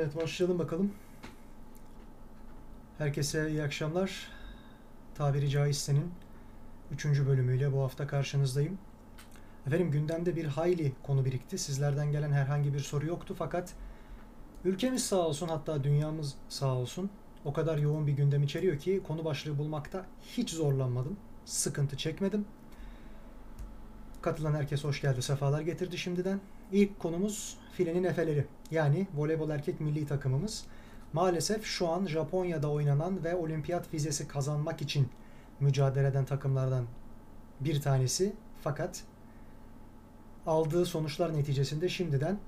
Evet başlayalım bakalım. Herkese iyi akşamlar. Tabiri caizse'nin 3. bölümüyle bu hafta karşınızdayım. Efendim gündemde bir hayli konu birikti. Sizlerden gelen herhangi bir soru yoktu fakat ülkemiz sağ olsun hatta dünyamız sağ olsun o kadar yoğun bir gündem içeriyor ki konu başlığı bulmakta hiç zorlanmadım. Sıkıntı çekmedim. Katılan herkes hoş geldi, sefalar getirdi şimdiden. İlk konumuz filenin efeleri. Yani voleybol erkek milli takımımız. Maalesef şu an Japonya'da oynanan ve olimpiyat vizesi kazanmak için mücadele eden takımlardan bir tanesi. Fakat aldığı sonuçlar neticesinde şimdiden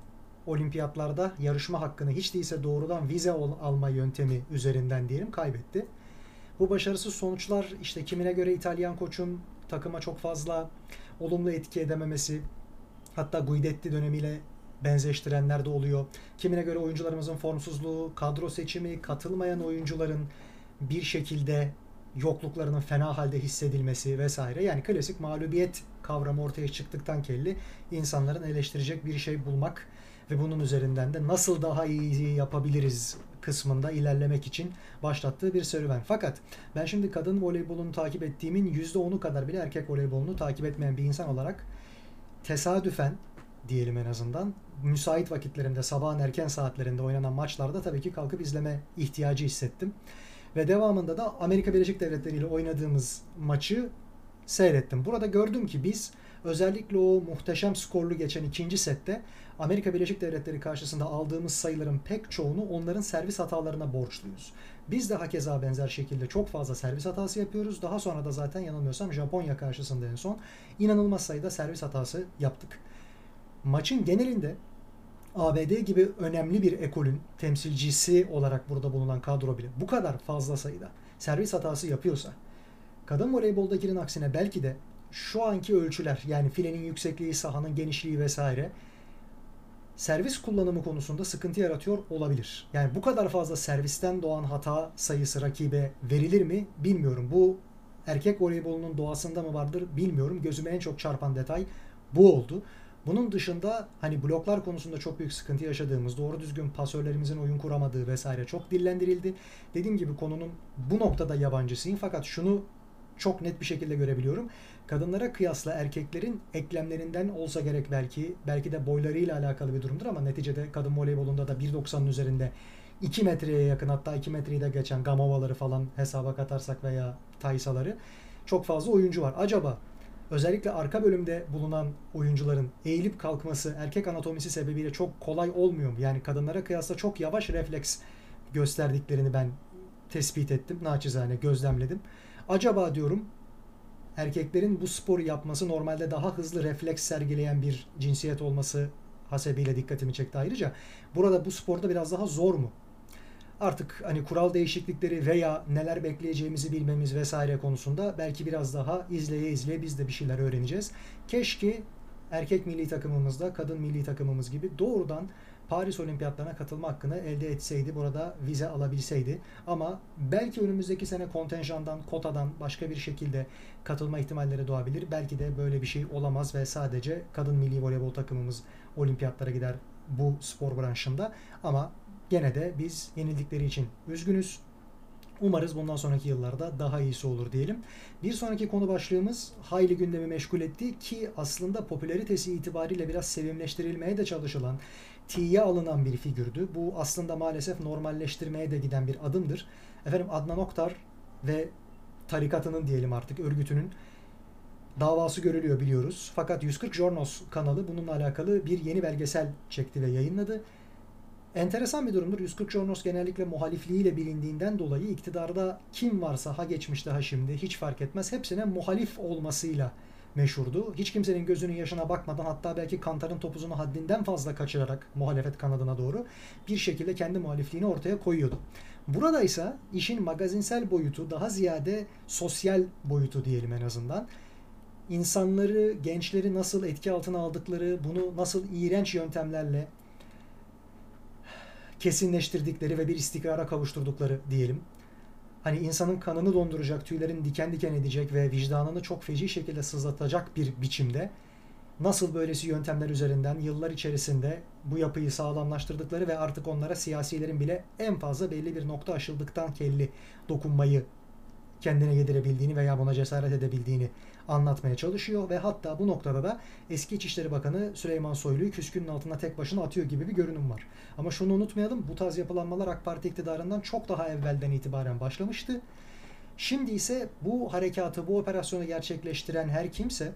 olimpiyatlarda yarışma hakkını hiç değilse doğrudan vize alma yöntemi üzerinden diyelim kaybetti. Bu başarısız sonuçlar işte kimine göre İtalyan koçun takıma çok fazla olumlu etki edememesi hatta Guidetti dönemiyle benzeştirenler de oluyor. Kimine göre oyuncularımızın formsuzluğu, kadro seçimi, katılmayan oyuncuların bir şekilde yokluklarının fena halde hissedilmesi vesaire. Yani klasik mağlubiyet kavramı ortaya çıktıktan kelli insanların eleştirecek bir şey bulmak ve bunun üzerinden de nasıl daha iyi yapabiliriz kısmında ilerlemek için başlattığı bir serüven. Fakat ben şimdi kadın voleybolunu takip ettiğimin %10'u kadar bile erkek voleybolunu takip etmeyen bir insan olarak tesadüfen diyelim en azından müsait vakitlerinde sabahın erken saatlerinde oynanan maçlarda tabii ki kalkıp izleme ihtiyacı hissettim. Ve devamında da Amerika Birleşik Devletleri ile oynadığımız maçı seyrettim. Burada gördüm ki biz özellikle o muhteşem skorlu geçen ikinci sette Amerika Birleşik Devletleri karşısında aldığımız sayıların pek çoğunu onların servis hatalarına borçluyuz. Biz de hakeza benzer şekilde çok fazla servis hatası yapıyoruz. Daha sonra da zaten yanılmıyorsam Japonya karşısında en son inanılmaz sayıda servis hatası yaptık. Maçın genelinde ABD gibi önemli bir ekolün temsilcisi olarak burada bulunan kadro bile bu kadar fazla sayıda servis hatası yapıyorsa kadın voleyboldakinin aksine belki de şu anki ölçüler yani filenin yüksekliği, sahanın genişliği vesaire servis kullanımı konusunda sıkıntı yaratıyor olabilir. Yani bu kadar fazla servisten doğan hata sayısı rakibe verilir mi bilmiyorum. Bu erkek voleybolunun doğasında mı vardır bilmiyorum. Gözüme en çok çarpan detay bu oldu. Bunun dışında hani bloklar konusunda çok büyük sıkıntı yaşadığımız, doğru düzgün pasörlerimizin oyun kuramadığı vesaire çok dillendirildi. Dediğim gibi konunun bu noktada yabancısıyım fakat şunu çok net bir şekilde görebiliyorum. Kadınlara kıyasla erkeklerin eklemlerinden olsa gerek belki, belki de boylarıyla alakalı bir durumdur ama neticede kadın voleybolunda da 1.90'ın üzerinde 2 metreye yakın hatta 2 metreyi de geçen gamovaları falan hesaba katarsak veya taysaları çok fazla oyuncu var. Acaba özellikle arka bölümde bulunan oyuncuların eğilip kalkması erkek anatomisi sebebiyle çok kolay olmuyor mu? Yani kadınlara kıyasla çok yavaş refleks gösterdiklerini ben tespit ettim. Naçizane gözlemledim. Acaba diyorum erkeklerin bu sporu yapması normalde daha hızlı refleks sergileyen bir cinsiyet olması hasebiyle dikkatimi çekti ayrıca. Burada bu sporda biraz daha zor mu? Artık hani kural değişiklikleri veya neler bekleyeceğimizi bilmemiz vesaire konusunda belki biraz daha izleye izleye biz de bir şeyler öğreneceğiz. Keşke erkek milli takımımızda kadın milli takımımız gibi doğrudan Paris Olimpiyatlarına katılma hakkını elde etseydi, burada vize alabilseydi. Ama belki önümüzdeki sene kontenjandan, kotadan başka bir şekilde katılma ihtimalleri doğabilir. Belki de böyle bir şey olamaz ve sadece kadın milli voleybol takımımız olimpiyatlara gider bu spor branşında. Ama gene de biz yenildikleri için üzgünüz. Umarız bundan sonraki yıllarda daha iyisi olur diyelim. Bir sonraki konu başlığımız hayli gündemi meşgul etti ki aslında popülaritesi itibariyle biraz sevimleştirilmeye de çalışılan tiye alınan bir figürdü. Bu aslında maalesef normalleştirmeye de giden bir adımdır. Efendim Adnan Oktar ve tarikatının diyelim artık örgütünün davası görülüyor biliyoruz. Fakat 140 Jornos kanalı bununla alakalı bir yeni belgesel çekti ve yayınladı. Enteresan bir durumdur. 140 Jornos genellikle muhalifliğiyle bilindiğinden dolayı iktidarda kim varsa ha geçmişte ha şimdi hiç fark etmez hepsine muhalif olmasıyla meşhurdu. Hiç kimsenin gözünün yaşına bakmadan hatta belki Kantar'ın topuzunu haddinden fazla kaçırarak muhalefet kanadına doğru bir şekilde kendi muhalifliğini ortaya koyuyordu. Burada ise işin magazinsel boyutu daha ziyade sosyal boyutu diyelim en azından. İnsanları, gençleri nasıl etki altına aldıkları, bunu nasıl iğrenç yöntemlerle kesinleştirdikleri ve bir istikrara kavuşturdukları diyelim hani insanın kanını donduracak, tüylerin diken diken edecek ve vicdanını çok feci şekilde sızlatacak bir biçimde nasıl böylesi yöntemler üzerinden yıllar içerisinde bu yapıyı sağlamlaştırdıkları ve artık onlara siyasilerin bile en fazla belli bir nokta aşıldıktan kelli dokunmayı kendine yedirebildiğini veya buna cesaret edebildiğini anlatmaya çalışıyor ve hatta bu noktada da eski İçişleri Bakanı Süleyman Soylu'yu küskünün altına tek başına atıyor gibi bir görünüm var. Ama şunu unutmayalım bu tarz yapılanmalar AK Parti iktidarından çok daha evvelden itibaren başlamıştı. Şimdi ise bu harekatı, bu operasyonu gerçekleştiren her kimse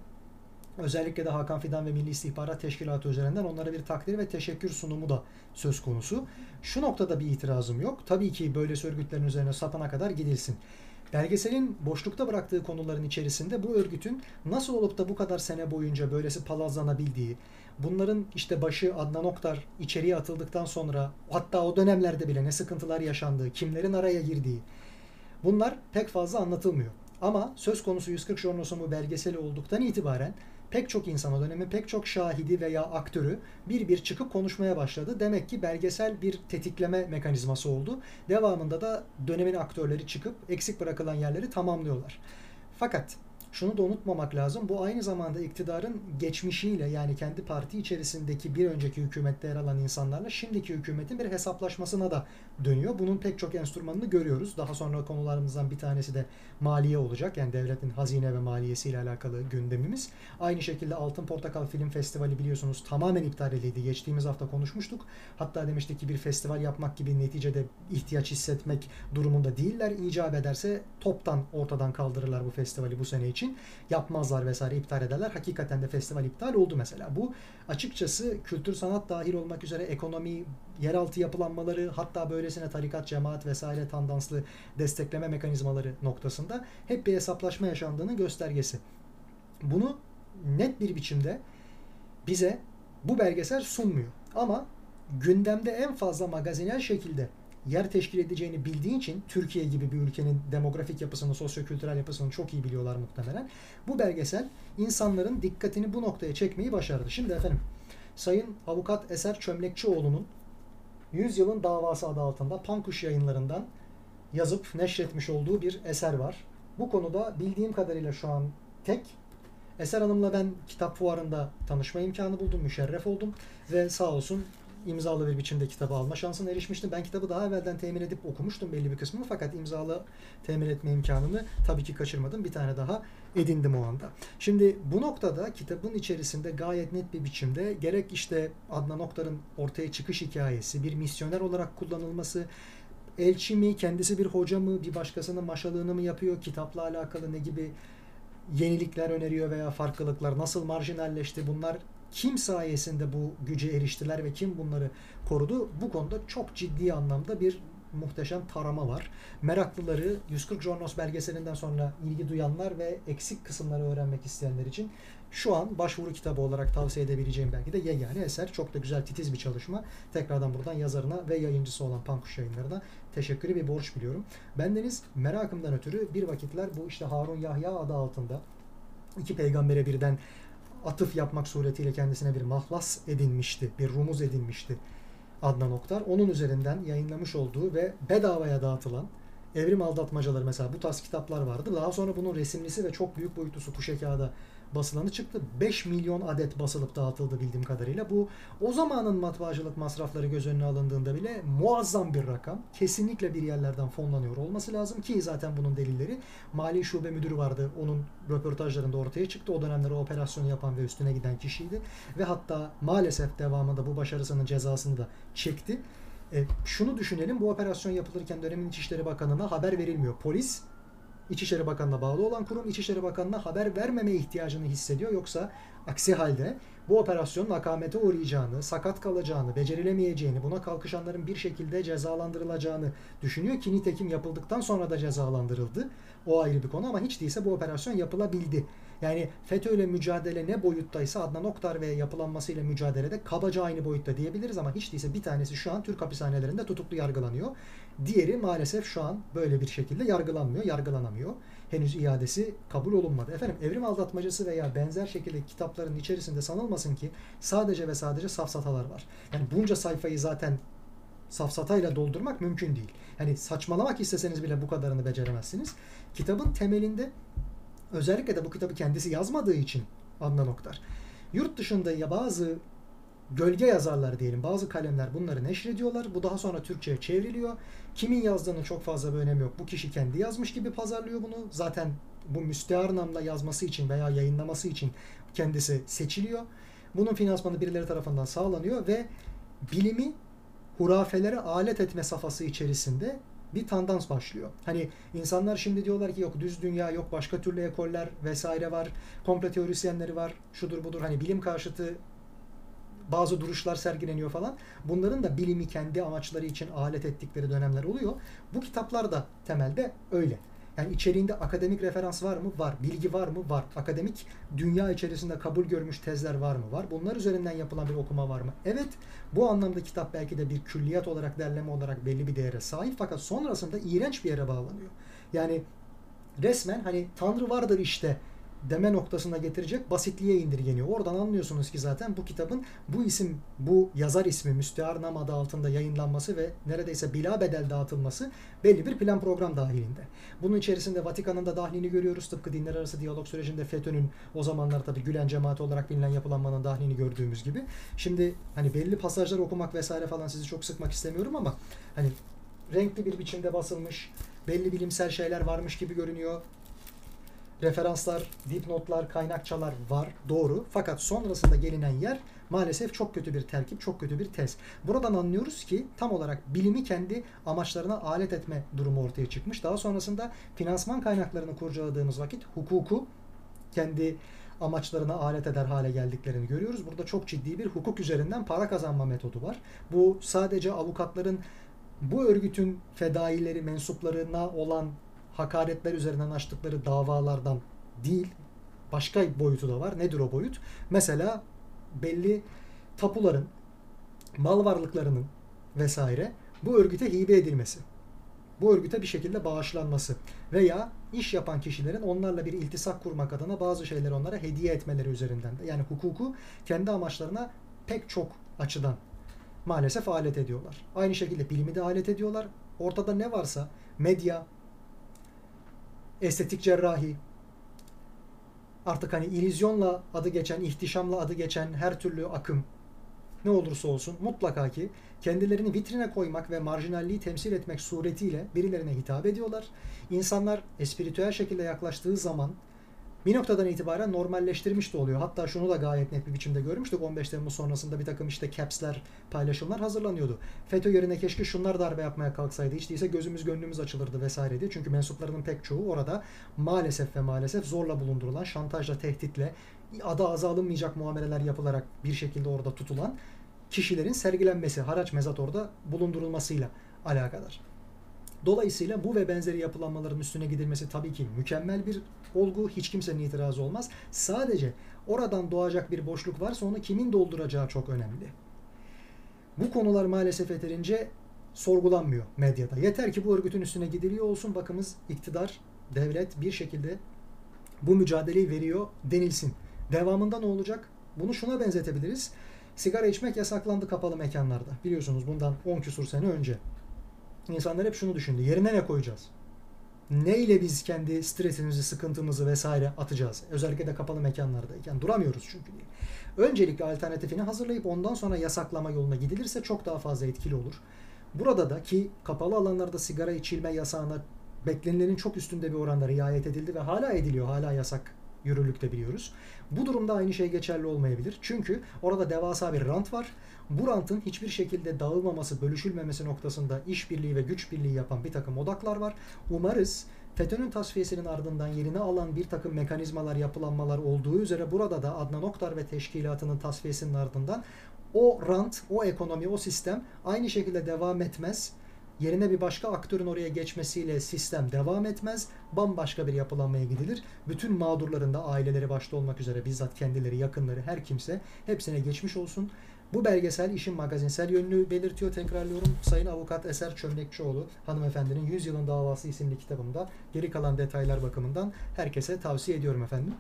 özellikle de Hakan Fidan ve Milli İstihbarat Teşkilatı üzerinden onlara bir takdir ve teşekkür sunumu da söz konusu. Şu noktada bir itirazım yok. Tabii ki böyle örgütlerin üzerine sapana kadar gidilsin. Belgeselin boşlukta bıraktığı konuların içerisinde bu örgütün nasıl olup da bu kadar sene boyunca böylesi palazlanabildiği, bunların işte başı Adnan Oktar içeriye atıldıktan sonra hatta o dönemlerde bile ne sıkıntılar yaşandığı, kimlerin araya girdiği bunlar pek fazla anlatılmıyor. Ama söz konusu 140 Jornosumu belgeseli olduktan itibaren pek çok insan o dönemin pek çok şahidi veya aktörü bir bir çıkıp konuşmaya başladı. Demek ki belgesel bir tetikleme mekanizması oldu. Devamında da dönemin aktörleri çıkıp eksik bırakılan yerleri tamamlıyorlar. Fakat şunu da unutmamak lazım. Bu aynı zamanda iktidarın geçmişiyle yani kendi parti içerisindeki bir önceki hükümette yer alan insanlarla şimdiki hükümetin bir hesaplaşmasına da dönüyor. Bunun pek çok enstrümanını görüyoruz. Daha sonra konularımızdan bir tanesi de maliye olacak. Yani devletin hazine ve maliyesi ile alakalı gündemimiz. Aynı şekilde Altın Portakal Film Festivali biliyorsunuz tamamen iptal edildi. Geçtiğimiz hafta konuşmuştuk. Hatta demiştik ki bir festival yapmak gibi neticede ihtiyaç hissetmek durumunda değiller. İcap ederse toptan ortadan kaldırırlar bu festivali bu sene için. Yapmazlar vesaire iptal ederler. Hakikaten de festival iptal oldu mesela. Bu açıkçası kültür sanat dahil olmak üzere ekonomi, yeraltı yapılanmaları hatta böylesine tarikat, cemaat vesaire tandanslı destekleme mekanizmaları noktasında hep bir hesaplaşma yaşandığının göstergesi. Bunu net bir biçimde bize bu belgesel sunmuyor. Ama gündemde en fazla magazinel şekilde yer teşkil edeceğini bildiği için Türkiye gibi bir ülkenin demografik yapısını, sosyokültürel yapısını çok iyi biliyorlar muhtemelen. Bu belgesel insanların dikkatini bu noktaya çekmeyi başardı. Şimdi efendim Sayın Avukat Eser Çömlekçioğlu'nun Yüzyılın Davası adı altında Pankuş yayınlarından yazıp neşretmiş olduğu bir eser var. Bu konuda bildiğim kadarıyla şu an tek. Eser Hanım'la ben kitap fuarında tanışma imkanı buldum, müşerref oldum ve sağ olsun imzalı bir biçimde kitabı alma şansına erişmiştim. Ben kitabı daha evvelden temin edip okumuştum belli bir kısmını fakat imzalı temin etme imkanını tabii ki kaçırmadım. Bir tane daha edindim o anda. Şimdi bu noktada kitabın içerisinde gayet net bir biçimde gerek işte Adnan Oktar'ın ortaya çıkış hikayesi, bir misyoner olarak kullanılması, elçi mi, kendisi bir hoca mı, bir başkasının maşalığını mı yapıyor, kitapla alakalı ne gibi yenilikler öneriyor veya farklılıklar nasıl marjinalleşti bunlar kim sayesinde bu güce eriştiler ve kim bunları korudu? Bu konuda çok ciddi anlamda bir muhteşem tarama var. Meraklıları 140 Jornos belgeselinden sonra ilgi duyanlar ve eksik kısımları öğrenmek isteyenler için şu an başvuru kitabı olarak tavsiye edebileceğim belki de yegane eser. Çok da güzel titiz bir çalışma. Tekrardan buradan yazarına ve yayıncısı olan Pankuş yayınlarına teşekkürü bir borç biliyorum. Bendeniz merakımdan ötürü bir vakitler bu işte Harun Yahya adı altında iki peygambere birden atıf yapmak suretiyle kendisine bir mahlas edinmişti, bir rumuz edinmişti Adnan Oktar. Onun üzerinden yayınlamış olduğu ve bedavaya dağıtılan Evrim Aldatmacaları mesela bu tarz kitaplar vardı. Daha sonra bunun resimlisi ve çok büyük boyutlusu kuşe kağıda basılanı çıktı. 5 milyon adet basılıp dağıtıldı bildiğim kadarıyla. Bu o zamanın matbaacılık masrafları göz önüne alındığında bile muazzam bir rakam. Kesinlikle bir yerlerden fonlanıyor olması lazım ki zaten bunun delilleri Mali Şube Müdürü vardı. Onun röportajlarında ortaya çıktı. O dönemlerde operasyonu yapan ve üstüne giden kişiydi. Ve hatta maalesef devamında bu başarısının cezasını da çekti. E, şunu düşünelim bu operasyon yapılırken dönemin İçişleri Bakanı'na haber verilmiyor. Polis İçişleri Bakanı'na bağlı olan kurum İçişleri Bakanı'na haber vermeme ihtiyacını hissediyor. Yoksa aksi halde bu operasyonun akamete uğrayacağını, sakat kalacağını, becerilemeyeceğini, buna kalkışanların bir şekilde cezalandırılacağını düşünüyor ki nitekim yapıldıktan sonra da cezalandırıldı. O ayrı bir konu ama hiç değilse bu operasyon yapılabildi. Yani FETÖ ile mücadele ne boyuttaysa Adnan Oktar ve yapılanmasıyla mücadelede kabaca aynı boyutta diyebiliriz ama hiç değilse bir tanesi şu an Türk hapishanelerinde tutuklu yargılanıyor. Diğeri maalesef şu an böyle bir şekilde yargılanmıyor, yargılanamıyor. Henüz iadesi kabul olunmadı. Efendim evrim aldatmacası veya benzer şekilde kitapların içerisinde sanılmasın ki sadece ve sadece safsatalar var. Yani bunca sayfayı zaten safsatayla doldurmak mümkün değil. Hani saçmalamak isteseniz bile bu kadarını beceremezsiniz. Kitabın temelinde özellikle de bu kitabı kendisi yazmadığı için Adnan Oktar Yurt dışında ya bazı gölge yazarlar diyelim bazı kalemler bunları neşrediyorlar. Bu daha sonra Türkçe'ye çevriliyor. Kimin yazdığının çok fazla bir önemi yok. Bu kişi kendi yazmış gibi pazarlıyor bunu. Zaten bu müstehar namla yazması için veya yayınlaması için kendisi seçiliyor. Bunun finansmanı birileri tarafından sağlanıyor ve bilimi hurafelere alet etme safhası içerisinde bir tendans başlıyor. Hani insanlar şimdi diyorlar ki yok düz dünya yok başka türlü ekoller vesaire var. Komplo teorisyenleri var. Şudur budur hani bilim karşıtı bazı duruşlar sergileniyor falan. Bunların da bilimi kendi amaçları için alet ettikleri dönemler oluyor. Bu kitaplar da temelde öyle. Yani içeriğinde akademik referans var mı? Var. Bilgi var mı? Var. Akademik dünya içerisinde kabul görmüş tezler var mı? Var. Bunlar üzerinden yapılan bir okuma var mı? Evet. Bu anlamda kitap belki de bir külliyat olarak, derleme olarak belli bir değere sahip fakat sonrasında iğrenç bir yere bağlanıyor. Yani resmen hani Tanrı vardır işte deme noktasına getirecek basitliğe indirgeniyor. Oradan anlıyorsunuz ki zaten bu kitabın bu isim, bu yazar ismi Müstehar Nam adı altında yayınlanması ve neredeyse bila bedel dağıtılması belli bir plan program dahilinde. Bunun içerisinde Vatikan'ın da dahlini görüyoruz. Tıpkı dinler arası diyalog sürecinde FETÖ'nün o zamanlar tabi Gülen cemaati olarak bilinen yapılanmanın dahlini gördüğümüz gibi. Şimdi hani belli pasajlar okumak vesaire falan sizi çok sıkmak istemiyorum ama hani renkli bir biçimde basılmış, belli bilimsel şeyler varmış gibi görünüyor referanslar, dipnotlar, kaynakçalar var. Doğru. Fakat sonrasında gelinen yer maalesef çok kötü bir terkip, çok kötü bir tez. Buradan anlıyoruz ki tam olarak bilimi kendi amaçlarına alet etme durumu ortaya çıkmış. Daha sonrasında finansman kaynaklarını kurcaladığımız vakit hukuku kendi amaçlarına alet eder hale geldiklerini görüyoruz. Burada çok ciddi bir hukuk üzerinden para kazanma metodu var. Bu sadece avukatların bu örgütün fedaileri, mensuplarına olan hakaretler üzerinden açtıkları davalardan değil başka boyutu da var. Nedir o boyut? Mesela belli tapuların, mal varlıklarının vesaire bu örgüte hibe edilmesi. Bu örgüte bir şekilde bağışlanması veya iş yapan kişilerin onlarla bir iltisak kurmak adına bazı şeyleri onlara hediye etmeleri üzerinden de. Yani hukuku kendi amaçlarına pek çok açıdan maalesef alet ediyorlar. Aynı şekilde bilimi de alet ediyorlar. Ortada ne varsa medya, estetik cerrahi, artık hani ilizyonla adı geçen, ihtişamla adı geçen her türlü akım ne olursa olsun mutlaka ki kendilerini vitrine koymak ve marjinalliği temsil etmek suretiyle birilerine hitap ediyorlar. İnsanlar espiritüel şekilde yaklaştığı zaman bir noktadan itibaren normalleştirmiş de oluyor. Hatta şunu da gayet net bir biçimde görmüştük. 15 Temmuz sonrasında bir takım işte caps'ler, paylaşımlar hazırlanıyordu. FETÖ yerine keşke şunlar darbe yapmaya kalksaydı. Hiç değilse gözümüz gönlümüz açılırdı vesaire diye. Çünkü mensuplarının pek çoğu orada maalesef ve maalesef zorla bulundurulan, şantajla, tehditle, adı aza alınmayacak muameleler yapılarak bir şekilde orada tutulan kişilerin sergilenmesi, haraç mezat orada bulundurulmasıyla alakadar. Dolayısıyla bu ve benzeri yapılanmaların üstüne gidilmesi tabii ki mükemmel bir olgu. Hiç kimsenin itirazı olmaz. Sadece oradan doğacak bir boşluk varsa onu kimin dolduracağı çok önemli. Bu konular maalesef yeterince sorgulanmıyor medyada. Yeter ki bu örgütün üstüne gidiliyor olsun. Bakımız iktidar, devlet bir şekilde bu mücadeleyi veriyor denilsin. Devamında ne olacak? Bunu şuna benzetebiliriz. Sigara içmek yasaklandı kapalı mekanlarda. Biliyorsunuz bundan 10 küsur sene önce. İnsanlar hep şunu düşündü. Yerine ne koyacağız? Ne ile biz kendi stresimizi, sıkıntımızı vesaire atacağız? Özellikle de kapalı mekanlardayken duramıyoruz çünkü diye. Öncelikle alternatifini hazırlayıp ondan sonra yasaklama yoluna gidilirse çok daha fazla etkili olur. Burada da ki kapalı alanlarda sigara içilme yasağına beklenilenin çok üstünde bir oranda riayet edildi ve hala ediliyor. Hala yasak yürürlükte biliyoruz. Bu durumda aynı şey geçerli olmayabilir. Çünkü orada devasa bir rant var. Bu rantın hiçbir şekilde dağılmaması, bölüşülmemesi noktasında işbirliği ve güç birliği yapan bir takım odaklar var. Umarız FETÖ'nün tasfiyesinin ardından yerini alan bir takım mekanizmalar, yapılanmalar olduğu üzere burada da Adnan Oktar ve teşkilatının tasfiyesinin ardından o rant, o ekonomi, o sistem aynı şekilde devam etmez yerine bir başka aktörün oraya geçmesiyle sistem devam etmez. Bambaşka bir yapılanmaya gidilir. Bütün mağdurların da aileleri başta olmak üzere bizzat kendileri, yakınları, her kimse hepsine geçmiş olsun. Bu belgesel işin magazinsel yönünü belirtiyor. Tekrarlıyorum. Sayın Avukat Eser Çömlekçioğlu hanımefendinin 100 Yılın Davası isimli kitabında geri kalan detaylar bakımından herkese tavsiye ediyorum efendim.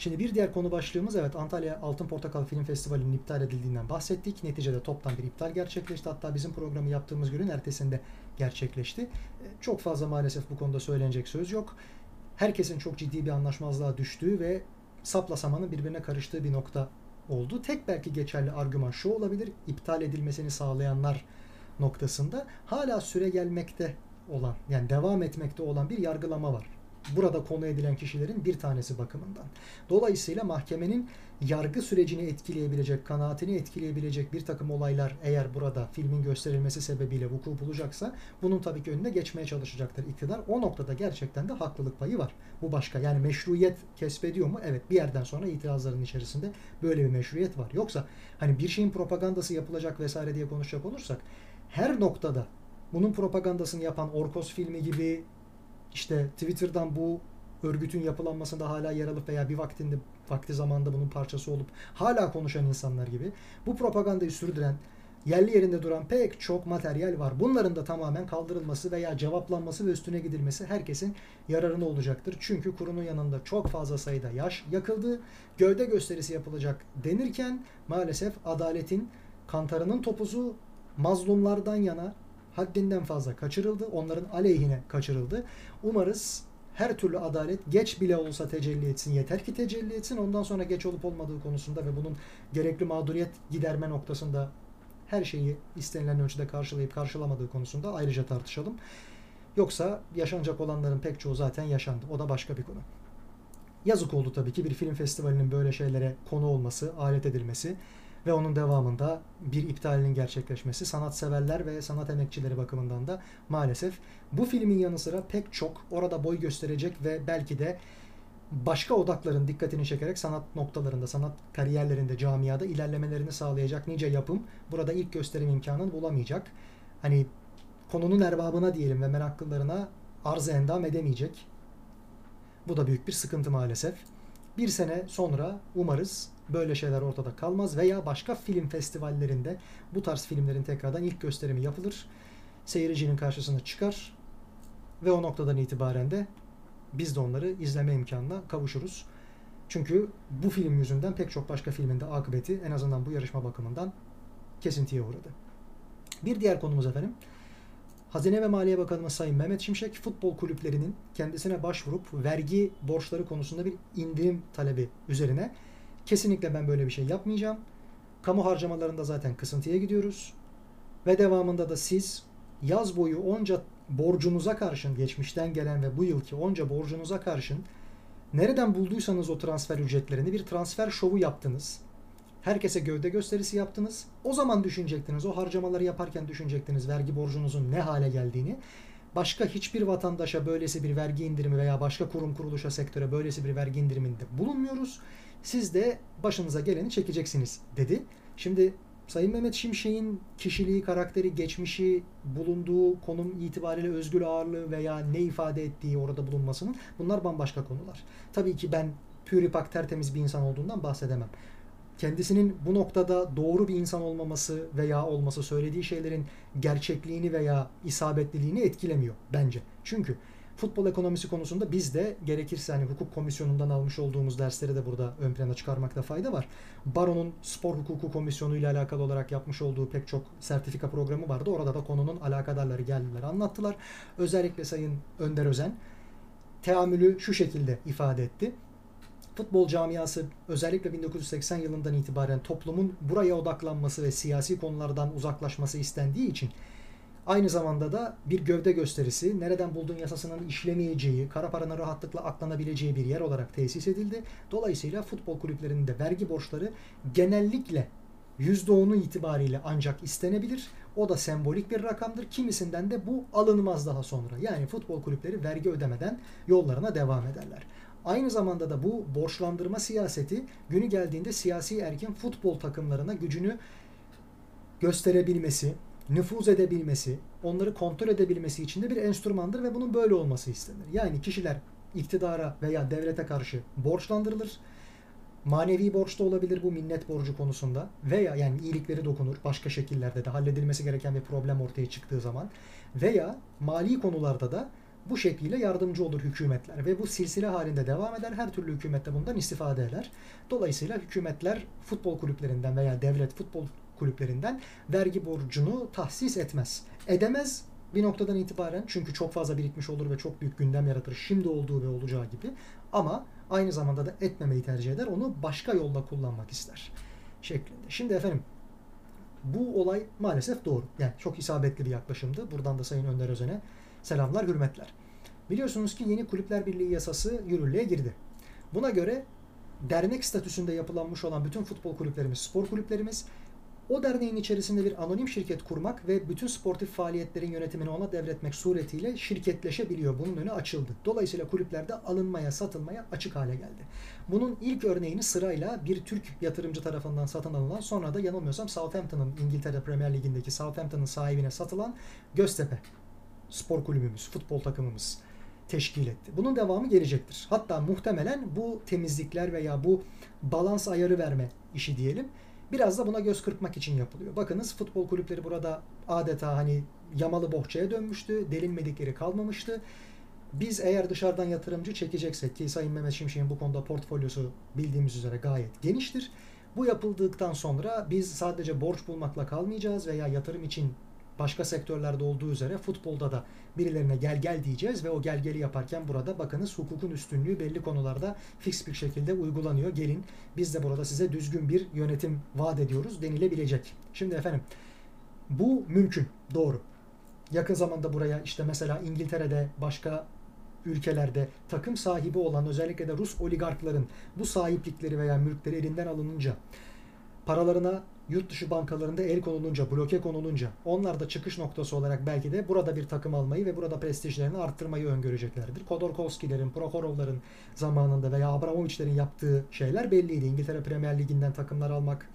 Şimdi bir diğer konu başlığımız evet Antalya Altın Portakal Film Festivali'nin iptal edildiğinden bahsettik. Neticede toptan bir iptal gerçekleşti. Hatta bizim programı yaptığımız günün ertesinde gerçekleşti. E, çok fazla maalesef bu konuda söylenecek söz yok. Herkesin çok ciddi bir anlaşmazlığa düştüğü ve sapla samanın birbirine karıştığı bir nokta oldu. Tek belki geçerli argüman şu olabilir. iptal edilmesini sağlayanlar noktasında hala süre gelmekte olan yani devam etmekte olan bir yargılama var. Burada konu edilen kişilerin bir tanesi bakımından. Dolayısıyla mahkemenin yargı sürecini etkileyebilecek, kanaatini etkileyebilecek bir takım olaylar eğer burada filmin gösterilmesi sebebiyle vuku bulacaksa bunun tabii ki önüne geçmeye çalışacaktır iktidar. O noktada gerçekten de haklılık payı var. Bu başka. Yani meşruiyet kesbediyor mu? Evet bir yerden sonra itirazların içerisinde böyle bir meşruiyet var. Yoksa hani bir şeyin propagandası yapılacak vesaire diye konuşacak olursak her noktada bunun propagandasını yapan Orkos filmi gibi işte Twitter'dan bu örgütün yapılanmasında hala yer alıp veya bir vaktinde vakti zamanda bunun parçası olup hala konuşan insanlar gibi bu propagandayı sürdüren yerli yerinde duran pek çok materyal var. Bunların da tamamen kaldırılması veya cevaplanması ve üstüne gidilmesi herkesin yararına olacaktır. Çünkü kurunun yanında çok fazla sayıda yaş yakıldı. Gövde gösterisi yapılacak denirken maalesef adaletin kantarının topuzu mazlumlardan yana haddinden fazla kaçırıldı. Onların aleyhine kaçırıldı. Umarız her türlü adalet geç bile olsa tecelli etsin. Yeter ki tecelli etsin. Ondan sonra geç olup olmadığı konusunda ve bunun gerekli mağduriyet giderme noktasında her şeyi istenilen ölçüde karşılayıp karşılamadığı konusunda ayrıca tartışalım. Yoksa yaşanacak olanların pek çoğu zaten yaşandı. O da başka bir konu. Yazık oldu tabii ki bir film festivalinin böyle şeylere konu olması, alet edilmesi ve onun devamında bir iptalinin gerçekleşmesi sanatseverler ve sanat emekçileri bakımından da maalesef bu filmin yanı sıra pek çok orada boy gösterecek ve belki de başka odakların dikkatini çekerek sanat noktalarında, sanat kariyerlerinde, camiada ilerlemelerini sağlayacak nice yapım burada ilk gösterim imkanını bulamayacak. Hani konunun erbabına diyelim ve meraklılarına arz endam edemeyecek. Bu da büyük bir sıkıntı maalesef. Bir sene sonra umarız böyle şeyler ortada kalmaz veya başka film festivallerinde bu tarz filmlerin tekrardan ilk gösterimi yapılır. Seyircinin karşısına çıkar ve o noktadan itibaren de biz de onları izleme imkanına kavuşuruz. Çünkü bu film yüzünden pek çok başka filmin de akıbeti en azından bu yarışma bakımından kesintiye uğradı. Bir diğer konumuz efendim. Hazine ve Maliye Bakanımız Sayın Mehmet Şimşek futbol kulüplerinin kendisine başvurup vergi borçları konusunda bir indirim talebi üzerine kesinlikle ben böyle bir şey yapmayacağım. Kamu harcamalarında zaten kısıntıya gidiyoruz. Ve devamında da siz yaz boyu onca borcunuza karşın geçmişten gelen ve bu yılki onca borcunuza karşın nereden bulduysanız o transfer ücretlerini bir transfer şovu yaptınız. Herkese gövde gösterisi yaptınız. O zaman düşünecektiniz, o harcamaları yaparken düşünecektiniz vergi borcunuzun ne hale geldiğini. Başka hiçbir vatandaşa böylesi bir vergi indirimi veya başka kurum kuruluşa sektöre böylesi bir vergi indiriminde bulunmuyoruz. Siz de başınıza geleni çekeceksiniz dedi. Şimdi Sayın Mehmet Şimşek'in kişiliği, karakteri, geçmişi, bulunduğu konum itibariyle özgür ağırlığı veya ne ifade ettiği orada bulunmasının bunlar bambaşka konular. Tabii ki ben püripak tertemiz bir insan olduğundan bahsedemem. Kendisinin bu noktada doğru bir insan olmaması veya olması söylediği şeylerin gerçekliğini veya isabetliliğini etkilemiyor bence. Çünkü futbol ekonomisi konusunda biz de gerekirse hani hukuk komisyonundan almış olduğumuz dersleri de burada ön plana çıkarmakta fayda var. Baro'nun spor hukuku komisyonu ile alakalı olarak yapmış olduğu pek çok sertifika programı vardı. Orada da konunun alakadarları geldiler anlattılar. Özellikle Sayın Önder Özen teamülü şu şekilde ifade etti. Futbol camiası özellikle 1980 yılından itibaren toplumun buraya odaklanması ve siyasi konulardan uzaklaşması istendiği için Aynı zamanda da bir gövde gösterisi, nereden buldun yasasının işlemeyeceği, kara paranın rahatlıkla aklanabileceği bir yer olarak tesis edildi. Dolayısıyla futbol kulüplerinde vergi borçları genellikle %10'u itibariyle ancak istenebilir. O da sembolik bir rakamdır. Kimisinden de bu alınmaz daha sonra. Yani futbol kulüpleri vergi ödemeden yollarına devam ederler. Aynı zamanda da bu borçlandırma siyaseti günü geldiğinde siyasi erkin futbol takımlarına gücünü gösterebilmesi, nüfuz edebilmesi, onları kontrol edebilmesi için de bir enstrümandır ve bunun böyle olması istenir. Yani kişiler iktidara veya devlete karşı borçlandırılır. Manevi borç da olabilir bu minnet borcu konusunda veya yani iyilikleri dokunur başka şekillerde de halledilmesi gereken bir problem ortaya çıktığı zaman veya mali konularda da bu şekliyle yardımcı olur hükümetler ve bu silsile halinde devam eder. Her türlü hükümet de bundan istifade eder. Dolayısıyla hükümetler futbol kulüplerinden veya devlet futbol kulüplerinden vergi borcunu tahsis etmez. Edemez bir noktadan itibaren çünkü çok fazla birikmiş olur ve çok büyük gündem yaratır. Şimdi olduğu ve olacağı gibi. Ama aynı zamanda da etmemeyi tercih eder. Onu başka yolla kullanmak ister şeklinde. Şimdi efendim bu olay maalesef doğru. Yani çok isabetli bir yaklaşımdı. Buradan da Sayın Önder Özen'e selamlar, hürmetler. Biliyorsunuz ki yeni Kulüpler Birliği yasası yürürlüğe girdi. Buna göre dernek statüsünde yapılanmış olan bütün futbol kulüplerimiz, spor kulüplerimiz o derneğin içerisinde bir anonim şirket kurmak ve bütün sportif faaliyetlerin yönetimini ona devretmek suretiyle şirketleşebiliyor. Bunun önü açıldı. Dolayısıyla kulüplerde alınmaya, satılmaya açık hale geldi. Bunun ilk örneğini sırayla bir Türk yatırımcı tarafından satın alınan sonra da yanılmıyorsam Southampton'ın İngiltere Premier Ligi'ndeki Southampton'ın sahibine satılan Göztepe spor kulübümüz, futbol takımımız teşkil etti. Bunun devamı gelecektir. Hatta muhtemelen bu temizlikler veya bu balans ayarı verme işi diyelim biraz da buna göz kırpmak için yapılıyor. Bakınız futbol kulüpleri burada adeta hani yamalı bohçaya dönmüştü. Delinmedikleri kalmamıştı. Biz eğer dışarıdan yatırımcı çekeceksek ki Sayın Mehmet Şimşek'in bu konuda portfolyosu bildiğimiz üzere gayet geniştir. Bu yapıldıktan sonra biz sadece borç bulmakla kalmayacağız veya yatırım için başka sektörlerde olduğu üzere futbolda da birilerine gel gel diyeceğiz ve o gel geli yaparken burada bakınız hukukun üstünlüğü belli konularda fix bir şekilde uygulanıyor. Gelin biz de burada size düzgün bir yönetim vaat ediyoruz denilebilecek. Şimdi efendim bu mümkün. Doğru. Yakın zamanda buraya işte mesela İngiltere'de başka ülkelerde takım sahibi olan özellikle de Rus oligarkların bu sahiplikleri veya mülkleri elinden alınınca paralarına yurt dışı bankalarında el konulunca, bloke konulunca onlar da çıkış noktası olarak belki de burada bir takım almayı ve burada prestijlerini arttırmayı öngöreceklerdir. Kodorkovskilerin, Prokhorovların zamanında veya Abramovich'lerin yaptığı şeyler belliydi. İngiltere Premier Ligi'nden takımlar almak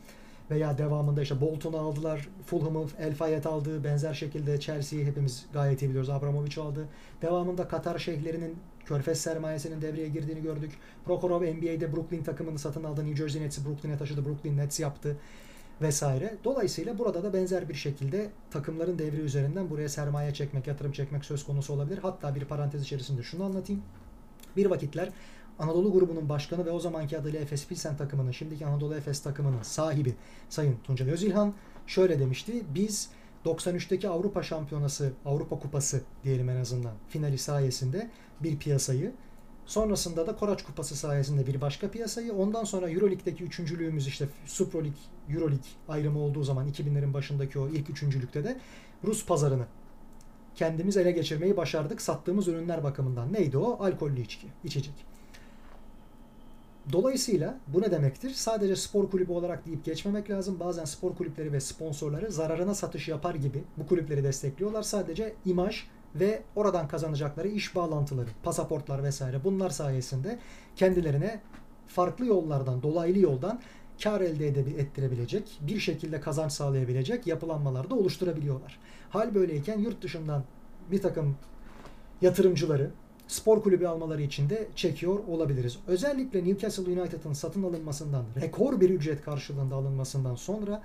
veya devamında işte Bolton'u aldılar, Fulham'ı El Fayet aldı, benzer şekilde Chelsea'yi hepimiz gayet iyi biliyoruz. Abramovich aldı. Devamında Katar şeyhlerinin Körfez sermayesinin devreye girdiğini gördük. Prokhorov NBA'de Brooklyn takımını satın aldı. New Jersey Nets'i Brooklyn'e taşıdı. Brooklyn Nets yaptı vesaire. Dolayısıyla burada da benzer bir şekilde takımların devri üzerinden buraya sermaye çekmek, yatırım çekmek söz konusu olabilir. Hatta bir parantez içerisinde şunu anlatayım. Bir vakitler Anadolu grubunun başkanı ve o zamanki adıyla Efes Pilsen takımının, şimdiki Anadolu Efes takımının sahibi Sayın Tuncay Özilhan şöyle demişti. Biz 93'teki Avrupa Şampiyonası, Avrupa Kupası diyelim en azından finali sayesinde bir piyasayı Sonrasında da Koraç Kupası sayesinde bir başka piyasayı, ondan sonra Euroleague'deki üçüncülüğümüz işte Super League, Euroleague ayrımı olduğu zaman 2000'lerin başındaki o ilk üçüncülükte de Rus pazarını kendimiz ele geçirmeyi başardık sattığımız ürünler bakımından. Neydi o? Alkollü içki, içecek. Dolayısıyla bu ne demektir? Sadece spor kulübü olarak deyip geçmemek lazım. Bazen spor kulüpleri ve sponsorları zararına satış yapar gibi bu kulüpleri destekliyorlar. Sadece imaj ve oradan kazanacakları iş bağlantıları, pasaportlar vesaire bunlar sayesinde kendilerine farklı yollardan, dolaylı yoldan kar elde ettirebilecek, bir şekilde kazanç sağlayabilecek yapılanmalar da oluşturabiliyorlar. Hal böyleyken yurt dışından bir takım yatırımcıları spor kulübü almaları için de çekiyor olabiliriz. Özellikle Newcastle United'ın satın alınmasından, rekor bir ücret karşılığında alınmasından sonra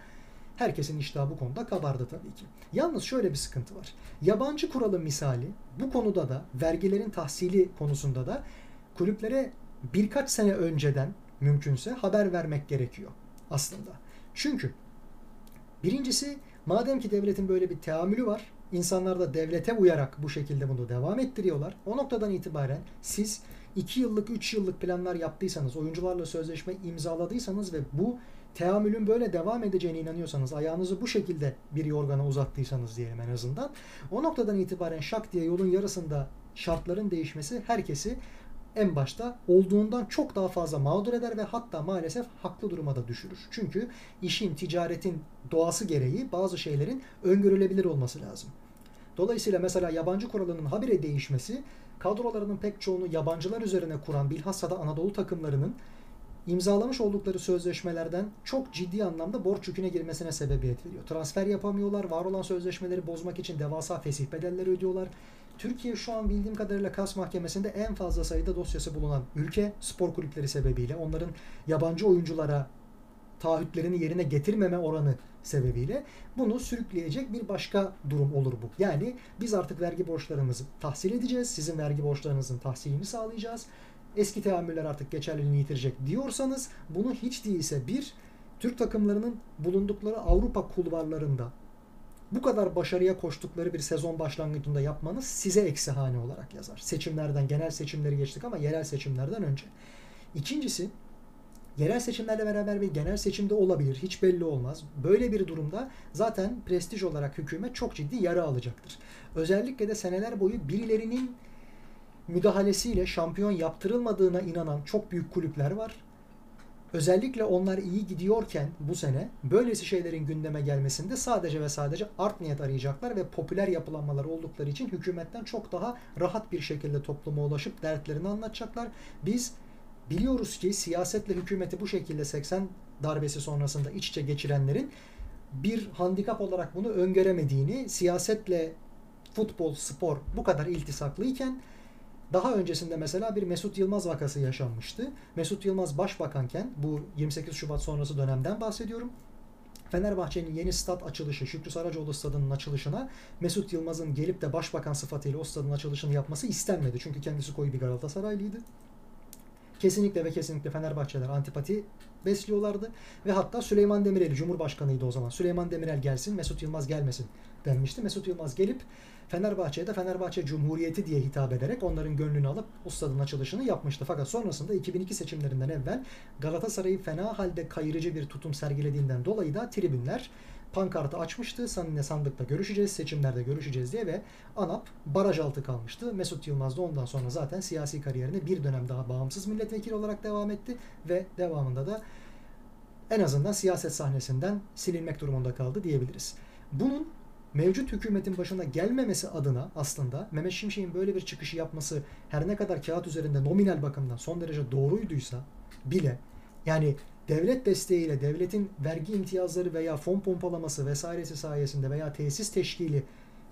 herkesin iştahı bu konuda kabardı tabii ki. Yalnız şöyle bir sıkıntı var. Yabancı kuralı misali bu konuda da vergilerin tahsili konusunda da kulüplere birkaç sene önceden mümkünse haber vermek gerekiyor aslında. Çünkü birincisi madem ki devletin böyle bir teamülü var, insanlar da devlete uyarak bu şekilde bunu devam ettiriyorlar. O noktadan itibaren siz 2 yıllık, 3 yıllık planlar yaptıysanız, oyuncularla sözleşme imzaladıysanız ve bu teamülün böyle devam edeceğine inanıyorsanız, ayağınızı bu şekilde bir yorgana uzattıysanız diyelim en azından, o noktadan itibaren şak diye yolun yarısında şartların değişmesi herkesi en başta olduğundan çok daha fazla mağdur eder ve hatta maalesef haklı duruma da düşürür. Çünkü işin, ticaretin doğası gereği bazı şeylerin öngörülebilir olması lazım. Dolayısıyla mesela yabancı kuralının habire değişmesi kadrolarının pek çoğunu yabancılar üzerine kuran bilhassa da Anadolu takımlarının imzalamış oldukları sözleşmelerden çok ciddi anlamda borç yüküne girmesine sebebiyet veriyor. Transfer yapamıyorlar. Var olan sözleşmeleri bozmak için devasa fesih bedelleri ödüyorlar. Türkiye şu an bildiğim kadarıyla Kas Mahkemesi'nde en fazla sayıda dosyası bulunan ülke spor kulüpleri sebebiyle onların yabancı oyunculara taahhütlerini yerine getirmeme oranı sebebiyle bunu sürükleyecek bir başka durum olur bu. Yani biz artık vergi borçlarımızı tahsil edeceğiz. Sizin vergi borçlarınızın tahsilini sağlayacağız eski teamüller artık geçerliliğini yitirecek diyorsanız bunu hiç değilse bir Türk takımlarının bulundukları Avrupa kulvarlarında bu kadar başarıya koştukları bir sezon başlangıcında yapmanız size eksi hane olarak yazar. Seçimlerden, genel seçimleri geçtik ama yerel seçimlerden önce. İkincisi yerel seçimlerle beraber bir genel seçimde olabilir. Hiç belli olmaz. Böyle bir durumda zaten prestij olarak hükümet çok ciddi yara alacaktır. Özellikle de seneler boyu birilerinin müdahalesiyle şampiyon yaptırılmadığına inanan çok büyük kulüpler var. Özellikle onlar iyi gidiyorken bu sene böylesi şeylerin gündeme gelmesinde sadece ve sadece art niyet arayacaklar ve popüler yapılanmalar oldukları için hükümetten çok daha rahat bir şekilde topluma ulaşıp dertlerini anlatacaklar. Biz biliyoruz ki siyasetle hükümeti bu şekilde 80 darbesi sonrasında iç içe geçirenlerin bir handikap olarak bunu öngöremediğini, siyasetle futbol, spor bu kadar iltisaklıyken daha öncesinde mesela bir Mesut Yılmaz vakası yaşanmıştı. Mesut Yılmaz başbakanken bu 28 Şubat sonrası dönemden bahsediyorum. Fenerbahçe'nin yeni stat açılışı, Şükrü Saracoğlu stadının açılışına Mesut Yılmaz'ın gelip de başbakan sıfatıyla o stadın açılışını yapması istenmedi. Çünkü kendisi koyu bir Galatasaraylıydı. Kesinlikle ve kesinlikle Fenerbahçeler antipati besliyorlardı. Ve hatta Süleyman Demirel Cumhurbaşkanıydı o zaman. Süleyman Demirel gelsin, Mesut Yılmaz gelmesin denmişti. Mesut Yılmaz gelip Fenerbahçe'ye de Fenerbahçe Cumhuriyeti diye hitap ederek onların gönlünü alıp o stadın açılışını yapmıştı. Fakat sonrasında 2002 seçimlerinden evvel Galatasaray'ı fena halde kayırıcı bir tutum sergilediğinden dolayı da tribünler pankartı açmıştı. Seninle sandıkta görüşeceğiz, seçimlerde görüşeceğiz diye ve ANAP baraj altı kalmıştı. Mesut Yılmaz da ondan sonra zaten siyasi kariyerine bir dönem daha bağımsız milletvekili olarak devam etti ve devamında da en azından siyaset sahnesinden silinmek durumunda kaldı diyebiliriz. Bunun mevcut hükümetin başına gelmemesi adına aslında Mehmet Şimşek'in böyle bir çıkışı yapması her ne kadar kağıt üzerinde nominal bakımdan son derece doğruyduysa bile yani devlet desteğiyle devletin vergi imtiyazları veya fon pompalaması vesairesi sayesinde veya tesis teşkili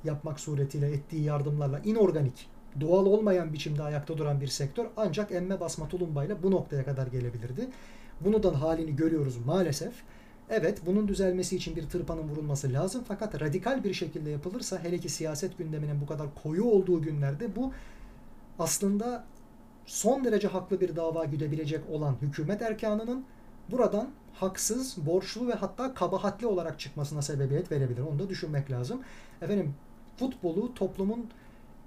yapmak suretiyle ettiği yardımlarla inorganik, doğal olmayan biçimde ayakta duran bir sektör ancak emme basma tulumbayla bu noktaya kadar gelebilirdi. Bunu da halini görüyoruz maalesef. Evet bunun düzelmesi için bir tırpanın vurulması lazım fakat radikal bir şekilde yapılırsa hele ki siyaset gündeminin bu kadar koyu olduğu günlerde bu aslında son derece haklı bir dava güdebilecek olan hükümet erkanının buradan haksız, borçlu ve hatta kabahatli olarak çıkmasına sebebiyet verebilir. Onu da düşünmek lazım. Efendim futbolu toplumun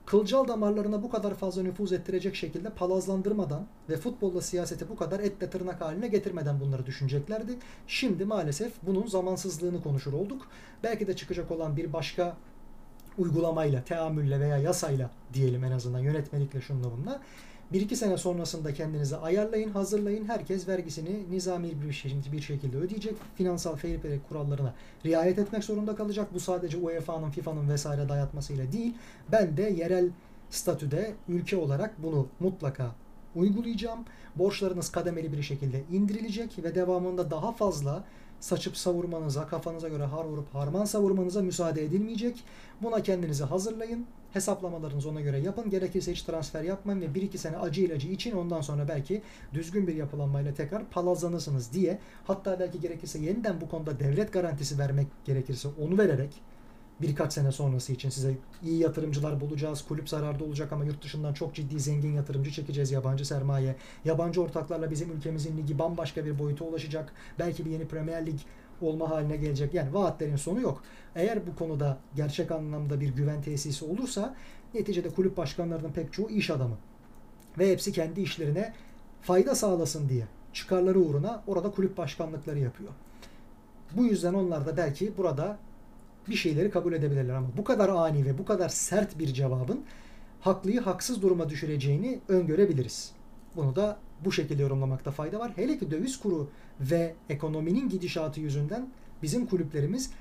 kılcal damarlarına bu kadar fazla nüfuz ettirecek şekilde palazlandırmadan ve futbolla siyaseti bu kadar etle tırnak haline getirmeden bunları düşüneceklerdi. Şimdi maalesef bunun zamansızlığını konuşur olduk. Belki de çıkacak olan bir başka uygulamayla, teamülle veya yasayla diyelim en azından yönetmelikle şunla bununla bir iki sene sonrasında kendinizi ayarlayın, hazırlayın. Herkes vergisini nizami bir şekilde ödeyecek. Finansal fair play kurallarına riayet etmek zorunda kalacak. Bu sadece UEFA'nın, FIFA'nın vesaire dayatmasıyla değil. Ben de yerel statüde ülke olarak bunu mutlaka uygulayacağım. Borçlarınız kademeli bir şekilde indirilecek ve devamında daha fazla saçıp savurmanıza, kafanıza göre har vurup harman savurmanıza müsaade edilmeyecek. Buna kendinizi hazırlayın. Hesaplamalarınızı ona göre yapın. Gerekirse hiç transfer yapmayın ve 1-2 sene acı ilacı için ondan sonra belki düzgün bir yapılanmayla tekrar palazlanırsınız diye. Hatta belki gerekirse yeniden bu konuda devlet garantisi vermek gerekirse onu vererek birkaç sene sonrası için size iyi yatırımcılar bulacağız. Kulüp zararda olacak ama yurt dışından çok ciddi zengin yatırımcı çekeceğiz yabancı sermaye. Yabancı ortaklarla bizim ülkemizin ligi bambaşka bir boyuta ulaşacak. Belki bir yeni Premier Lig olma haline gelecek. Yani vaatlerin sonu yok. Eğer bu konuda gerçek anlamda bir güven tesisi olursa neticede kulüp başkanlarının pek çoğu iş adamı. Ve hepsi kendi işlerine fayda sağlasın diye çıkarları uğruna orada kulüp başkanlıkları yapıyor. Bu yüzden onlar da belki burada bir şeyleri kabul edebilirler ama bu kadar ani ve bu kadar sert bir cevabın haklıyı haksız duruma düşüreceğini öngörebiliriz. Bunu da bu şekilde yorumlamakta fayda var. Hele ki döviz kuru ve ekonominin gidişatı yüzünden bizim kulüplerimiz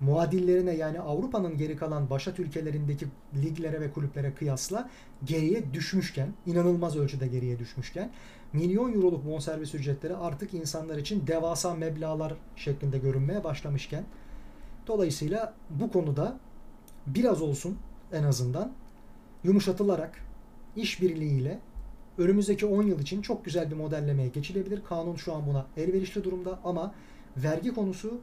muadillerine yani Avrupa'nın geri kalan başat ülkelerindeki liglere ve kulüplere kıyasla geriye düşmüşken, inanılmaz ölçüde geriye düşmüşken milyon euroluk bonservis ücretleri artık insanlar için devasa meblalar şeklinde görünmeye başlamışken dolayısıyla bu konuda biraz olsun en azından yumuşatılarak işbirliğiyle önümüzdeki 10 yıl için çok güzel bir modellemeye geçilebilir. Kanun şu an buna elverişli durumda ama vergi konusu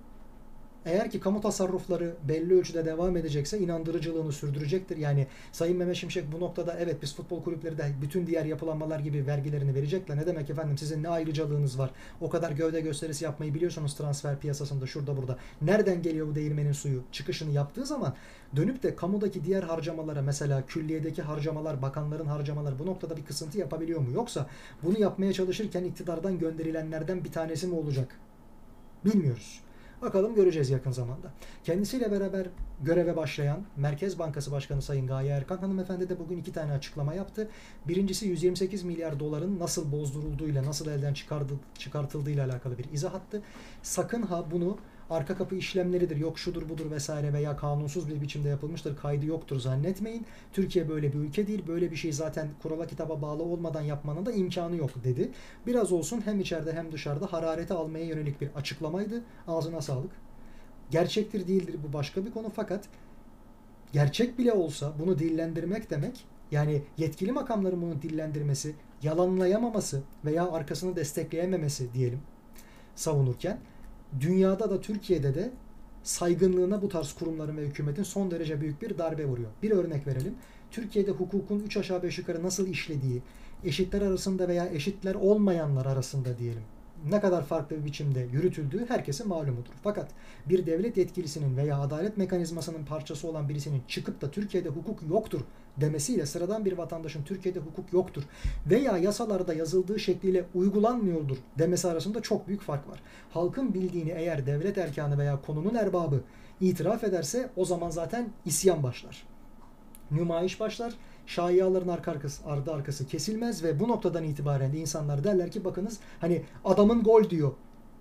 eğer ki kamu tasarrufları belli ölçüde devam edecekse inandırıcılığını sürdürecektir. Yani Sayın Mehmet Şimşek bu noktada evet biz futbol kulüpleri de bütün diğer yapılanmalar gibi vergilerini verecekler. Ne demek efendim sizin ne ayrıcalığınız var? O kadar gövde gösterisi yapmayı biliyorsunuz transfer piyasasında şurada burada. Nereden geliyor bu değirmenin suyu? Çıkışını yaptığı zaman dönüp de kamudaki diğer harcamalara mesela külliyedeki harcamalar, bakanların harcamaları bu noktada bir kısıntı yapabiliyor mu? Yoksa bunu yapmaya çalışırken iktidardan gönderilenlerden bir tanesi mi olacak? Bilmiyoruz. Bakalım göreceğiz yakın zamanda. Kendisiyle beraber göreve başlayan Merkez Bankası Başkanı Sayın Gaye Erkan hanımefendi de bugün iki tane açıklama yaptı. Birincisi 128 milyar doların nasıl bozdurulduğuyla, nasıl elden çıkardı, çıkartıldığıyla alakalı bir izah attı. Sakın ha bunu arka kapı işlemleridir, yok şudur budur vesaire veya kanunsuz bir biçimde yapılmıştır, kaydı yoktur zannetmeyin. Türkiye böyle bir ülke değil, böyle bir şey zaten kurala kitaba bağlı olmadan yapmanın da imkanı yok dedi. Biraz olsun hem içeride hem dışarıda harareti almaya yönelik bir açıklamaydı. Ağzına sağlık. Gerçektir değildir bu başka bir konu fakat gerçek bile olsa bunu dillendirmek demek yani yetkili makamların bunu dillendirmesi, yalanlayamaması veya arkasını destekleyememesi diyelim savunurken dünyada da Türkiye'de de saygınlığına bu tarz kurumların ve hükümetin son derece büyük bir darbe vuruyor. Bir örnek verelim. Türkiye'de hukukun 3 aşağı 5 yukarı nasıl işlediği, eşitler arasında veya eşitler olmayanlar arasında diyelim ne kadar farklı bir biçimde yürütüldüğü herkese malumudur. Fakat bir devlet yetkilisinin veya adalet mekanizmasının parçası olan birisinin çıkıp da Türkiye'de hukuk yoktur demesiyle sıradan bir vatandaşın Türkiye'de hukuk yoktur veya yasalarda yazıldığı şekliyle uygulanmıyordur demesi arasında çok büyük fark var. Halkın bildiğini eğer devlet erkanı veya konunun erbabı itiraf ederse o zaman zaten isyan başlar. Nümayiş başlar şaiyaların arka arkası, ardı arkası kesilmez ve bu noktadan itibaren de insanlar derler ki bakınız hani adamın gol diyor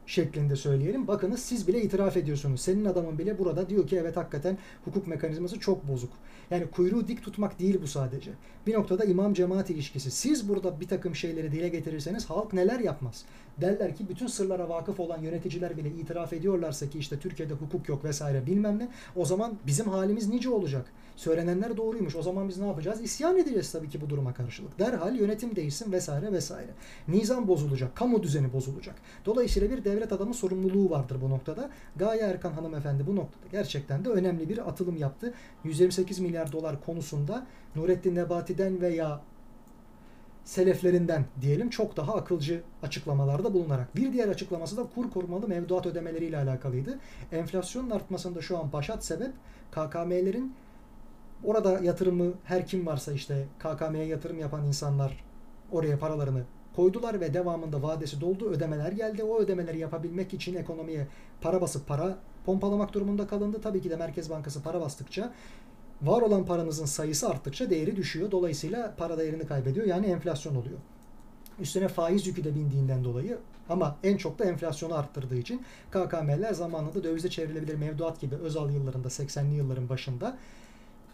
şeklinde söyleyelim. Bakınız siz bile itiraf ediyorsunuz. Senin adamın bile burada diyor ki evet hakikaten hukuk mekanizması çok bozuk. Yani kuyruğu dik tutmak değil bu sadece. Bir noktada imam cemaat ilişkisi. Siz burada bir takım şeyleri dile getirirseniz halk neler yapmaz? Derler ki bütün sırlara vakıf olan yöneticiler bile itiraf ediyorlarsa ki işte Türkiye'de hukuk yok vesaire bilmem ne. O zaman bizim halimiz nice olacak? Söylenenler doğruymuş. O zaman biz ne yapacağız? İsyan edeceğiz tabii ki bu duruma karşılık. Derhal yönetim değişsin vesaire vesaire. Nizam bozulacak. Kamu düzeni bozulacak. Dolayısıyla bir devlet adamı sorumluluğu vardır bu noktada. Gaye Erkan hanımefendi bu noktada gerçekten de önemli bir atılım yaptı. 128 milyar dolar konusunda Nurettin Nebati'den veya seleflerinden diyelim çok daha akılcı açıklamalarda bulunarak. Bir diğer açıklaması da kur korumalı mevduat ödemeleriyle alakalıydı. Enflasyonun artmasında şu an başat sebep KKM'lerin orada yatırımı her kim varsa işte KKM'ye yatırım yapan insanlar oraya paralarını koydular ve devamında vadesi doldu. Ödemeler geldi. O ödemeleri yapabilmek için ekonomiye para basıp para pompalamak durumunda kalındı. Tabii ki de Merkez Bankası para bastıkça var olan paranızın sayısı arttıkça değeri düşüyor. Dolayısıyla para değerini kaybediyor. Yani enflasyon oluyor. Üstüne faiz yükü de bindiğinden dolayı ama en çok da enflasyonu arttırdığı için KKM'ler zamanında dövize çevrilebilir mevduat gibi Özal yıllarında 80'li yılların başında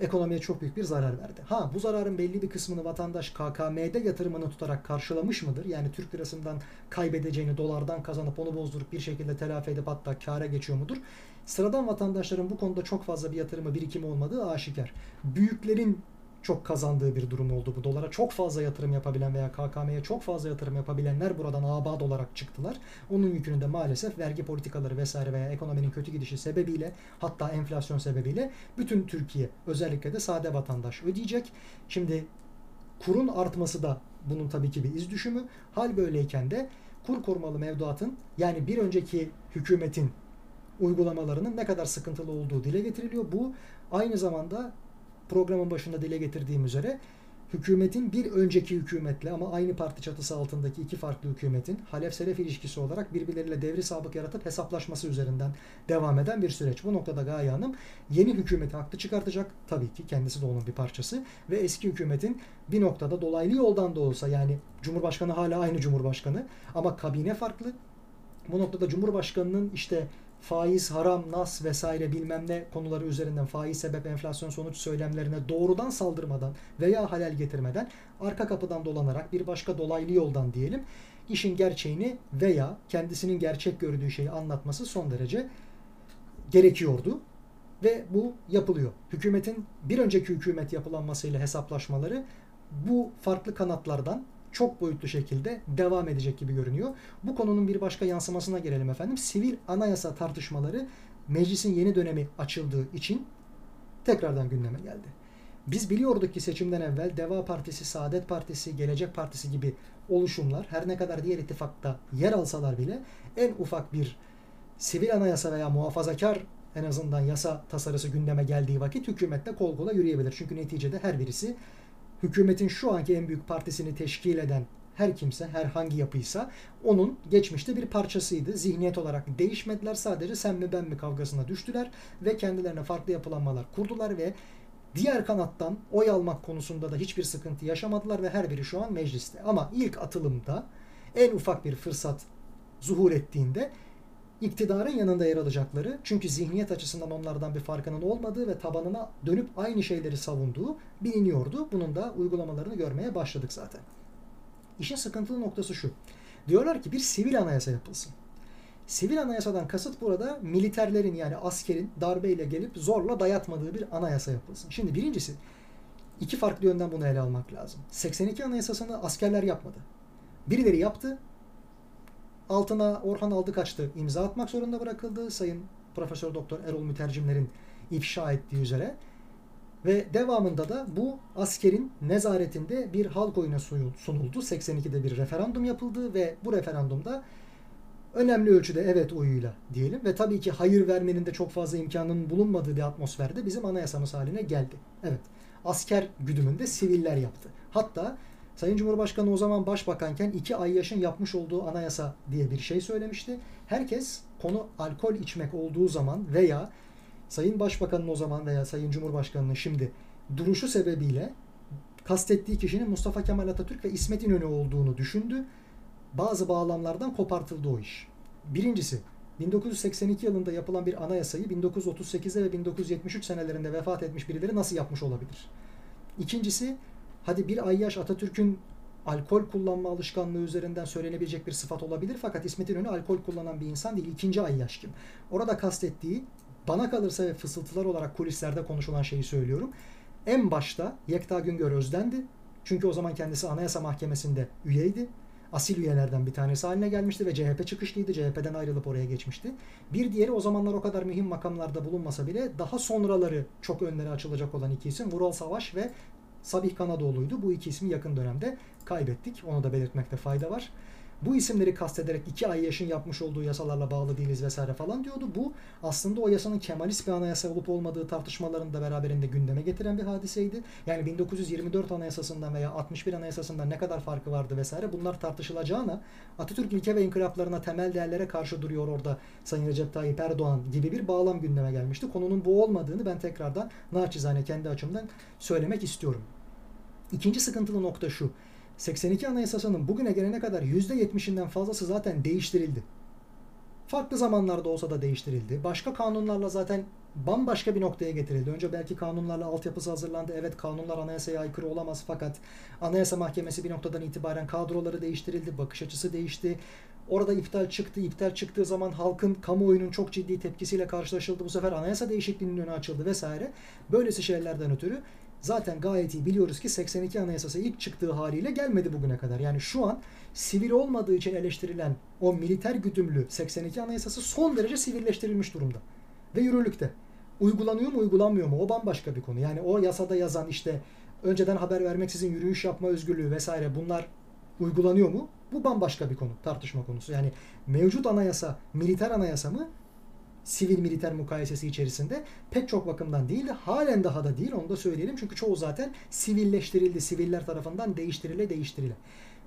ekonomiye çok büyük bir zarar verdi. Ha bu zararın belli bir kısmını vatandaş KKM'de yatırımını tutarak karşılamış mıdır? Yani Türk lirasından kaybedeceğini dolardan kazanıp onu bozdurup bir şekilde telafi edip hatta kâra geçiyor mudur? Sıradan vatandaşların bu konuda çok fazla bir yatırımı birikimi olmadığı aşikar. Büyüklerin çok kazandığı bir durum oldu bu. Dolara çok fazla yatırım yapabilen veya KKM'ye çok fazla yatırım yapabilenler buradan abad olarak çıktılar. Onun yükünü de maalesef vergi politikaları vesaire veya ekonominin kötü gidişi sebebiyle hatta enflasyon sebebiyle bütün Türkiye özellikle de sade vatandaş ödeyecek. Şimdi kurun artması da bunun tabii ki bir iz düşümü. Hal böyleyken de kur korumalı mevduatın yani bir önceki hükümetin uygulamalarının ne kadar sıkıntılı olduğu dile getiriliyor. Bu aynı zamanda programın başında dile getirdiğim üzere hükümetin bir önceki hükümetle ama aynı parti çatısı altındaki iki farklı hükümetin Halef-Selef ilişkisi olarak birbirleriyle devri sabık yaratıp hesaplaşması üzerinden devam eden bir süreç. Bu noktada Gaye Hanım yeni hükümeti haklı çıkartacak. Tabii ki kendisi de onun bir parçası ve eski hükümetin bir noktada dolaylı yoldan da olsa yani Cumhurbaşkanı hala aynı Cumhurbaşkanı ama kabine farklı. Bu noktada Cumhurbaşkanının işte faiz, haram, nas vesaire bilmem ne konuları üzerinden faiz sebep enflasyon sonuç söylemlerine doğrudan saldırmadan veya halel getirmeden arka kapıdan dolanarak bir başka dolaylı yoldan diyelim işin gerçeğini veya kendisinin gerçek gördüğü şeyi anlatması son derece gerekiyordu. Ve bu yapılıyor. Hükümetin bir önceki hükümet yapılanmasıyla hesaplaşmaları bu farklı kanatlardan çok boyutlu şekilde devam edecek gibi görünüyor. Bu konunun bir başka yansımasına gelelim efendim. Sivil anayasa tartışmaları meclisin yeni dönemi açıldığı için tekrardan gündeme geldi. Biz biliyorduk ki seçimden evvel Deva Partisi, Saadet Partisi, Gelecek Partisi gibi oluşumlar her ne kadar diğer ittifakta yer alsalar bile en ufak bir sivil anayasa veya muhafazakar en azından yasa tasarısı gündeme geldiği vakit hükümette kol kola yürüyebilir. Çünkü neticede her birisi hükümetin şu anki en büyük partisini teşkil eden her kimse, herhangi yapıysa onun geçmişte bir parçasıydı. Zihniyet olarak değişmediler. Sadece sen mi ben mi kavgasına düştüler ve kendilerine farklı yapılanmalar kurdular ve diğer kanattan oy almak konusunda da hiçbir sıkıntı yaşamadılar ve her biri şu an mecliste. Ama ilk atılımda en ufak bir fırsat zuhur ettiğinde iktidarın yanında yer alacakları çünkü zihniyet açısından onlardan bir farkının olmadığı ve tabanına dönüp aynı şeyleri savunduğu biliniyordu. Bunun da uygulamalarını görmeye başladık zaten. İşin sıkıntılı noktası şu. Diyorlar ki bir sivil anayasa yapılsın. Sivil anayasadan kasıt burada militerlerin yani askerin darbeyle gelip zorla dayatmadığı bir anayasa yapılsın. Şimdi birincisi iki farklı yönden bunu ele almak lazım. 82 anayasasını askerler yapmadı. Birileri yaptı. Altına Orhan Aldıkaç'tı imza atmak zorunda bırakıldı. Sayın Profesör Doktor Erol Mütercimler'in ifşa ettiği üzere. Ve devamında da bu askerin nezaretinde bir halk oyuna sunuldu. 82'de bir referandum yapıldı ve bu referandumda önemli ölçüde evet oyuyla diyelim ve tabii ki hayır vermenin de çok fazla imkanının bulunmadığı bir atmosferde bizim anayasamız haline geldi. Evet. Asker güdümünde siviller yaptı. Hatta Sayın Cumhurbaşkanı o zaman başbakanken iki ay yaşın yapmış olduğu anayasa diye bir şey söylemişti. Herkes konu alkol içmek olduğu zaman veya Sayın Başbakanın o zaman veya Sayın Cumhurbaşkanının şimdi duruşu sebebiyle kastettiği kişinin Mustafa Kemal Atatürk ve İsmet İnönü olduğunu düşündü. Bazı bağlamlardan kopartıldı o iş. Birincisi 1982 yılında yapılan bir anayasayı 1938'de ve 1973 senelerinde vefat etmiş birileri nasıl yapmış olabilir? İkincisi hadi bir ay yaş Atatürk'ün alkol kullanma alışkanlığı üzerinden söylenebilecek bir sıfat olabilir fakat İsmet İnönü alkol kullanan bir insan değil. İkinci ay yaş kim? Orada kastettiği bana kalırsa ve fısıltılar olarak kulislerde konuşulan şeyi söylüyorum. En başta Yekta Güngör Özden'di. Çünkü o zaman kendisi Anayasa Mahkemesi'nde üyeydi. Asil üyelerden bir tanesi haline gelmişti ve CHP çıkışlıydı. CHP'den ayrılıp oraya geçmişti. Bir diğeri o zamanlar o kadar mühim makamlarda bulunmasa bile daha sonraları çok önleri açılacak olan iki isim Vural Savaş ve Sabih Kanadoğlu'ydu. Bu iki ismi yakın dönemde kaybettik. Onu da belirtmekte fayda var bu isimleri kastederek iki ay yaşın yapmış olduğu yasalarla bağlı değiliz vesaire falan diyordu. Bu aslında o yasanın Kemalist bir anayasa olup olmadığı tartışmalarını da beraberinde gündeme getiren bir hadiseydi. Yani 1924 anayasasından veya 61 anayasasından ne kadar farkı vardı vesaire bunlar tartışılacağına Atatürk ilke ve inkılaplarına temel değerlere karşı duruyor orada Sayın Recep Tayyip Erdoğan gibi bir bağlam gündeme gelmişti. Konunun bu olmadığını ben tekrardan naçizane kendi açımdan söylemek istiyorum. İkinci sıkıntılı nokta şu. 82 Anayasası'nın bugüne gelene kadar %70'inden fazlası zaten değiştirildi. Farklı zamanlarda olsa da değiştirildi. Başka kanunlarla zaten bambaşka bir noktaya getirildi. Önce belki kanunlarla altyapısı hazırlandı. Evet kanunlar anayasaya aykırı olamaz fakat Anayasa Mahkemesi bir noktadan itibaren kadroları değiştirildi, bakış açısı değişti. Orada iptal çıktı. İptal çıktığı zaman halkın kamuoyunun çok ciddi tepkisiyle karşılaşıldı. Bu sefer anayasa değişikliğinin önü açıldı vesaire. Böylesi şeylerden ötürü zaten gayet iyi biliyoruz ki 82 Anayasası ilk çıktığı haliyle gelmedi bugüne kadar. Yani şu an sivil olmadığı için eleştirilen o militer güdümlü 82 Anayasası son derece sivilleştirilmiş durumda. Ve yürürlükte. Uygulanıyor mu uygulanmıyor mu o bambaşka bir konu. Yani o yasada yazan işte önceden haber vermeksizin yürüyüş yapma özgürlüğü vesaire bunlar uygulanıyor mu? Bu bambaşka bir konu, tartışma konusu. Yani mevcut anayasa militer anayasa mı sivil militer mukayesesi içerisinde pek çok bakımdan değil de halen daha da değil onu da söyleyelim. Çünkü çoğu zaten sivilleştirildi. Siviller tarafından değiştirile değiştirile.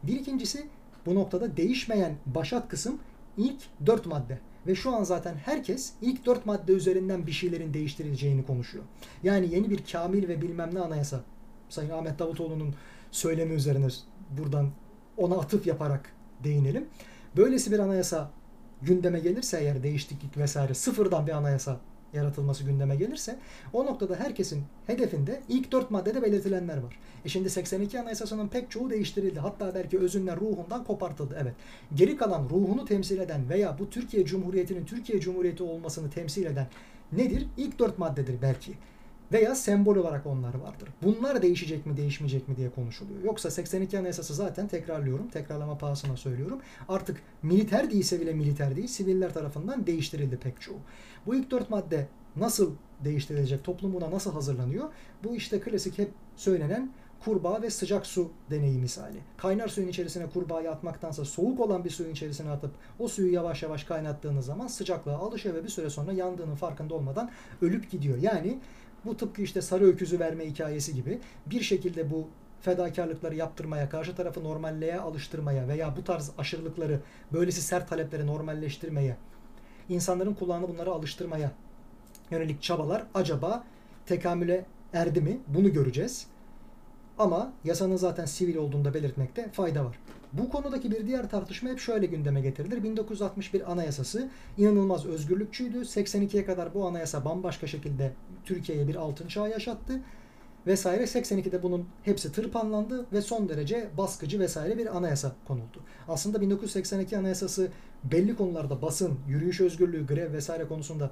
Bir ikincisi bu noktada değişmeyen başat kısım ilk dört madde. Ve şu an zaten herkes ilk dört madde üzerinden bir şeylerin değiştirileceğini konuşuyor. Yani yeni bir kamil ve bilmem ne anayasa. Sayın Ahmet Davutoğlu'nun söylemi üzerine buradan ona atıf yaparak değinelim. Böylesi bir anayasa gündeme gelirse eğer değişiklik vesaire sıfırdan bir anayasa yaratılması gündeme gelirse o noktada herkesin hedefinde ilk dört maddede belirtilenler var. E şimdi 82 Anayasası'nın pek çoğu değiştirildi. Hatta belki özünden ruhundan kopartıldı. Evet. Geri kalan ruhunu temsil eden veya bu Türkiye Cumhuriyeti'nin Türkiye Cumhuriyeti olmasını temsil eden nedir? İlk dört maddedir belki. Veya sembol olarak onlar vardır. Bunlar değişecek mi değişmeyecek mi diye konuşuluyor. Yoksa 82 Anayasası zaten tekrarlıyorum. Tekrarlama pahasına söylüyorum. Artık militer değilse bile militer değil. Siviller tarafından değiştirildi pek çoğu. Bu ilk dört madde nasıl değiştirilecek? Toplum buna nasıl hazırlanıyor? Bu işte klasik hep söylenen kurbağa ve sıcak su deneyi misali. Kaynar suyun içerisine kurbağayı atmaktansa soğuk olan bir suyun içerisine atıp o suyu yavaş yavaş kaynattığınız zaman sıcaklığa alışıyor ve bir süre sonra yandığının farkında olmadan ölüp gidiyor. Yani bu tıpkı işte sarı öküzü verme hikayesi gibi bir şekilde bu fedakarlıkları yaptırmaya, karşı tarafı normalliğe alıştırmaya veya bu tarz aşırılıkları, böylesi sert talepleri normalleştirmeye, insanların kulağını bunlara alıştırmaya yönelik çabalar acaba tekamüle erdi mi? Bunu göreceğiz. Ama yasanın zaten sivil olduğunda belirtmekte fayda var. Bu konudaki bir diğer tartışma hep şöyle gündeme getirilir. 1961 Anayasası inanılmaz özgürlükçüydü. 82'ye kadar bu anayasa bambaşka şekilde Türkiye'ye bir altın çağ yaşattı. Vesaire 82'de bunun hepsi tırpanlandı ve son derece baskıcı vesaire bir anayasa konuldu. Aslında 1982 anayasası belli konularda basın, yürüyüş özgürlüğü, grev vesaire konusunda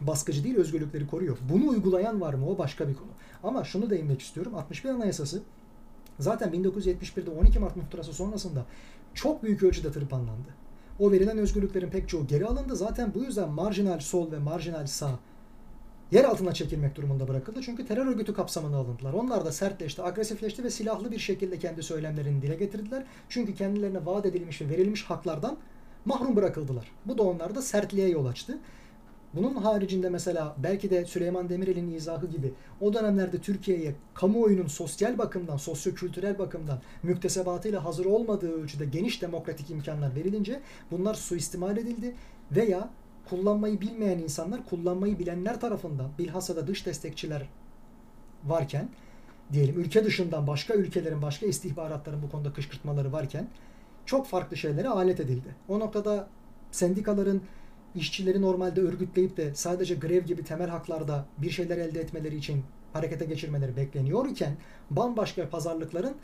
baskıcı değil özgürlükleri koruyor. Bunu uygulayan var mı o başka bir konu. Ama şunu değinmek istiyorum. 61 Anayasası zaten 1971'de 12 Mart muhtırası sonrasında çok büyük ölçüde tırpanlandı. O verilen özgürlüklerin pek çoğu geri alındı. Zaten bu yüzden marjinal sol ve marjinal sağ yer altına çekilmek durumunda bırakıldı. Çünkü terör örgütü kapsamına alındılar. Onlar da sertleşti, agresifleşti ve silahlı bir şekilde kendi söylemlerini dile getirdiler. Çünkü kendilerine vaat edilmiş ve verilmiş haklardan mahrum bırakıldılar. Bu da onlarda sertliğe yol açtı. Bunun haricinde mesela belki de Süleyman Demirel'in izahı gibi o dönemlerde Türkiye'ye kamuoyunun sosyal bakımdan, sosyo-kültürel bakımdan müktesebatıyla hazır olmadığı ölçüde geniş demokratik imkanlar verilince bunlar suistimal edildi veya kullanmayı bilmeyen insanlar kullanmayı bilenler tarafından bilhassa da dış destekçiler varken diyelim ülke dışından başka ülkelerin başka istihbaratların bu konuda kışkırtmaları varken çok farklı şeylere alet edildi. O noktada sendikaların işçileri normalde örgütleyip de sadece grev gibi temel haklarda bir şeyler elde etmeleri için harekete geçirmeleri bekleniyor iken bambaşka pazarlıkların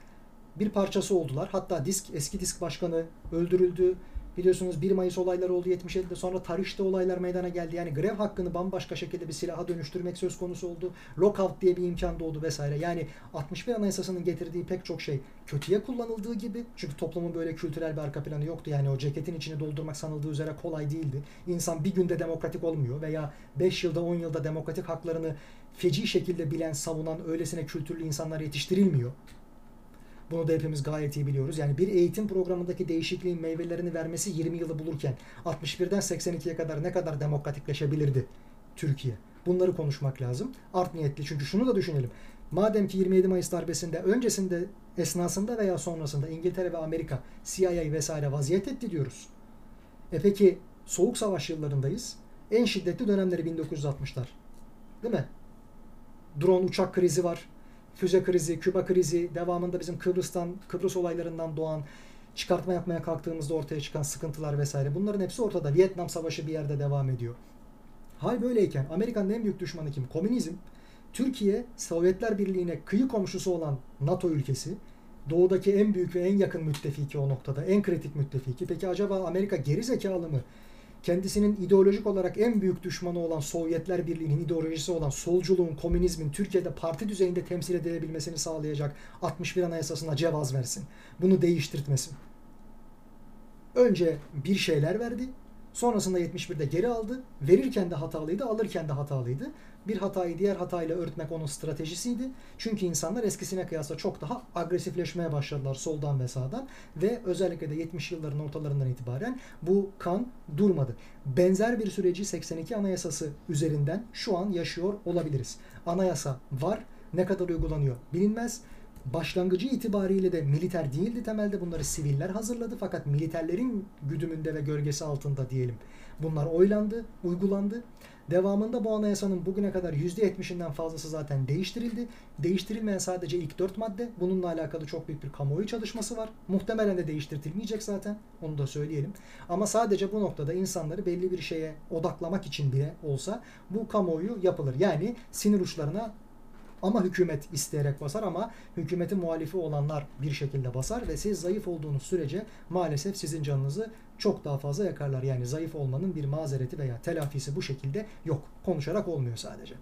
bir parçası oldular. Hatta disk eski disk başkanı öldürüldü. Biliyorsunuz 1 Mayıs olayları oldu 77'de sonra Tariş'te olaylar meydana geldi. Yani grev hakkını bambaşka şekilde bir silaha dönüştürmek söz konusu oldu. Lockout diye bir imkan doğdu vesaire. Yani 61 Anayasası'nın getirdiği pek çok şey kötüye kullanıldığı gibi. Çünkü toplumun böyle kültürel bir arka planı yoktu. Yani o ceketin içini doldurmak sanıldığı üzere kolay değildi. İnsan bir günde demokratik olmuyor veya 5 yılda 10 yılda demokratik haklarını feci şekilde bilen, savunan, öylesine kültürlü insanlar yetiştirilmiyor. Bunu da hepimiz gayet iyi biliyoruz. Yani bir eğitim programındaki değişikliğin meyvelerini vermesi 20 yılı bulurken 61'den 82'ye kadar ne kadar demokratikleşebilirdi Türkiye? Bunları konuşmak lazım. Art niyetli. Çünkü şunu da düşünelim. Madem ki 27 Mayıs darbesinde öncesinde esnasında veya sonrasında İngiltere ve Amerika CIA vesaire vaziyet etti diyoruz. E peki Soğuk Savaş yıllarındayız. En şiddetli dönemleri 1960'lar. Değil mi? Drone uçak krizi var füze krizi, Küba krizi, devamında bizim Kıbrıs'tan, Kıbrıs olaylarından doğan çıkartma yapmaya kalktığımızda ortaya çıkan sıkıntılar vesaire. Bunların hepsi ortada. Vietnam Savaşı bir yerde devam ediyor. Hal böyleyken Amerika'nın en büyük düşmanı kim? Komünizm. Türkiye, Sovyetler Birliği'ne kıyı komşusu olan NATO ülkesi. Doğudaki en büyük ve en yakın müttefiki o noktada. En kritik müttefiki. Peki acaba Amerika geri zekalı mı? Kendisinin ideolojik olarak en büyük düşmanı olan Sovyetler Birliği'nin ideolojisi olan solculuğun, komünizmin Türkiye'de parti düzeyinde temsil edilebilmesini sağlayacak 61 Anayasası'na cevaz versin. Bunu değiştirtmesin. Önce bir şeyler verdi. Sonrasında 71'de geri aldı. Verirken de hatalıydı, alırken de hatalıydı. Bir hatayı diğer hatayla örtmek onun stratejisiydi. Çünkü insanlar eskisine kıyasla çok daha agresifleşmeye başladılar soldan ve sağdan. Ve özellikle de 70 yılların ortalarından itibaren bu kan durmadı. Benzer bir süreci 82 Anayasası üzerinden şu an yaşıyor olabiliriz. Anayasa var. Ne kadar uygulanıyor bilinmez başlangıcı itibariyle de militer değildi temelde bunları siviller hazırladı fakat militerlerin güdümünde ve gölgesi altında diyelim. Bunlar oylandı, uygulandı. Devamında bu anayasanın bugüne kadar %70'inden fazlası zaten değiştirildi. Değiştirilmeyen sadece ilk 4 madde. Bununla alakalı çok büyük bir kamuoyu çalışması var. Muhtemelen de değiştirtilmeyecek zaten. Onu da söyleyelim. Ama sadece bu noktada insanları belli bir şeye odaklamak için bile olsa bu kamuoyu yapılır. Yani sinir uçlarına ama hükümet isteyerek basar ama hükümetin muhalifi olanlar bir şekilde basar ve siz zayıf olduğunuz sürece maalesef sizin canınızı çok daha fazla yakarlar. Yani zayıf olmanın bir mazereti veya telafisi bu şekilde yok. Konuşarak olmuyor sadece.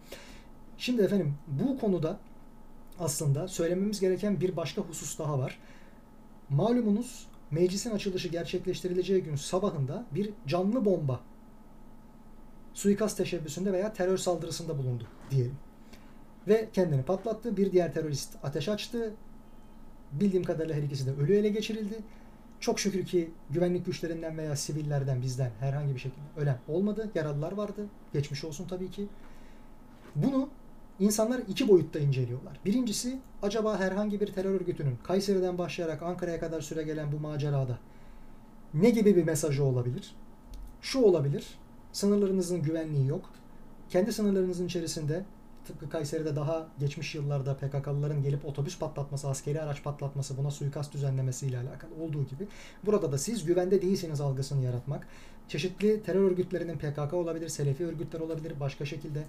Şimdi efendim bu konuda aslında söylememiz gereken bir başka husus daha var. Malumunuz meclisin açılışı gerçekleştirileceği gün sabahında bir canlı bomba suikast teşebbüsünde veya terör saldırısında bulundu diyelim. Ve kendini patlattı. Bir diğer terörist ateş açtı. Bildiğim kadarıyla her ikisi de ölü ele geçirildi. Çok şükür ki güvenlik güçlerinden veya sivillerden bizden herhangi bir şekilde ölen olmadı. Yaralılar vardı. Geçmiş olsun tabii ki. Bunu insanlar iki boyutta inceliyorlar. Birincisi acaba herhangi bir terör örgütünün Kayseri'den başlayarak Ankara'ya kadar süre gelen bu macerada ne gibi bir mesajı olabilir? Şu olabilir. Sınırlarınızın güvenliği yok. Kendi sınırlarınızın içerisinde tıpkı Kayseri'de daha geçmiş yıllarda PKK'lıların gelip otobüs patlatması, askeri araç patlatması, buna suikast düzenlemesiyle alakalı olduğu gibi burada da siz güvende değilsiniz algısını yaratmak, çeşitli terör örgütlerinin PKK olabilir, Selefi örgütler olabilir, başka şekilde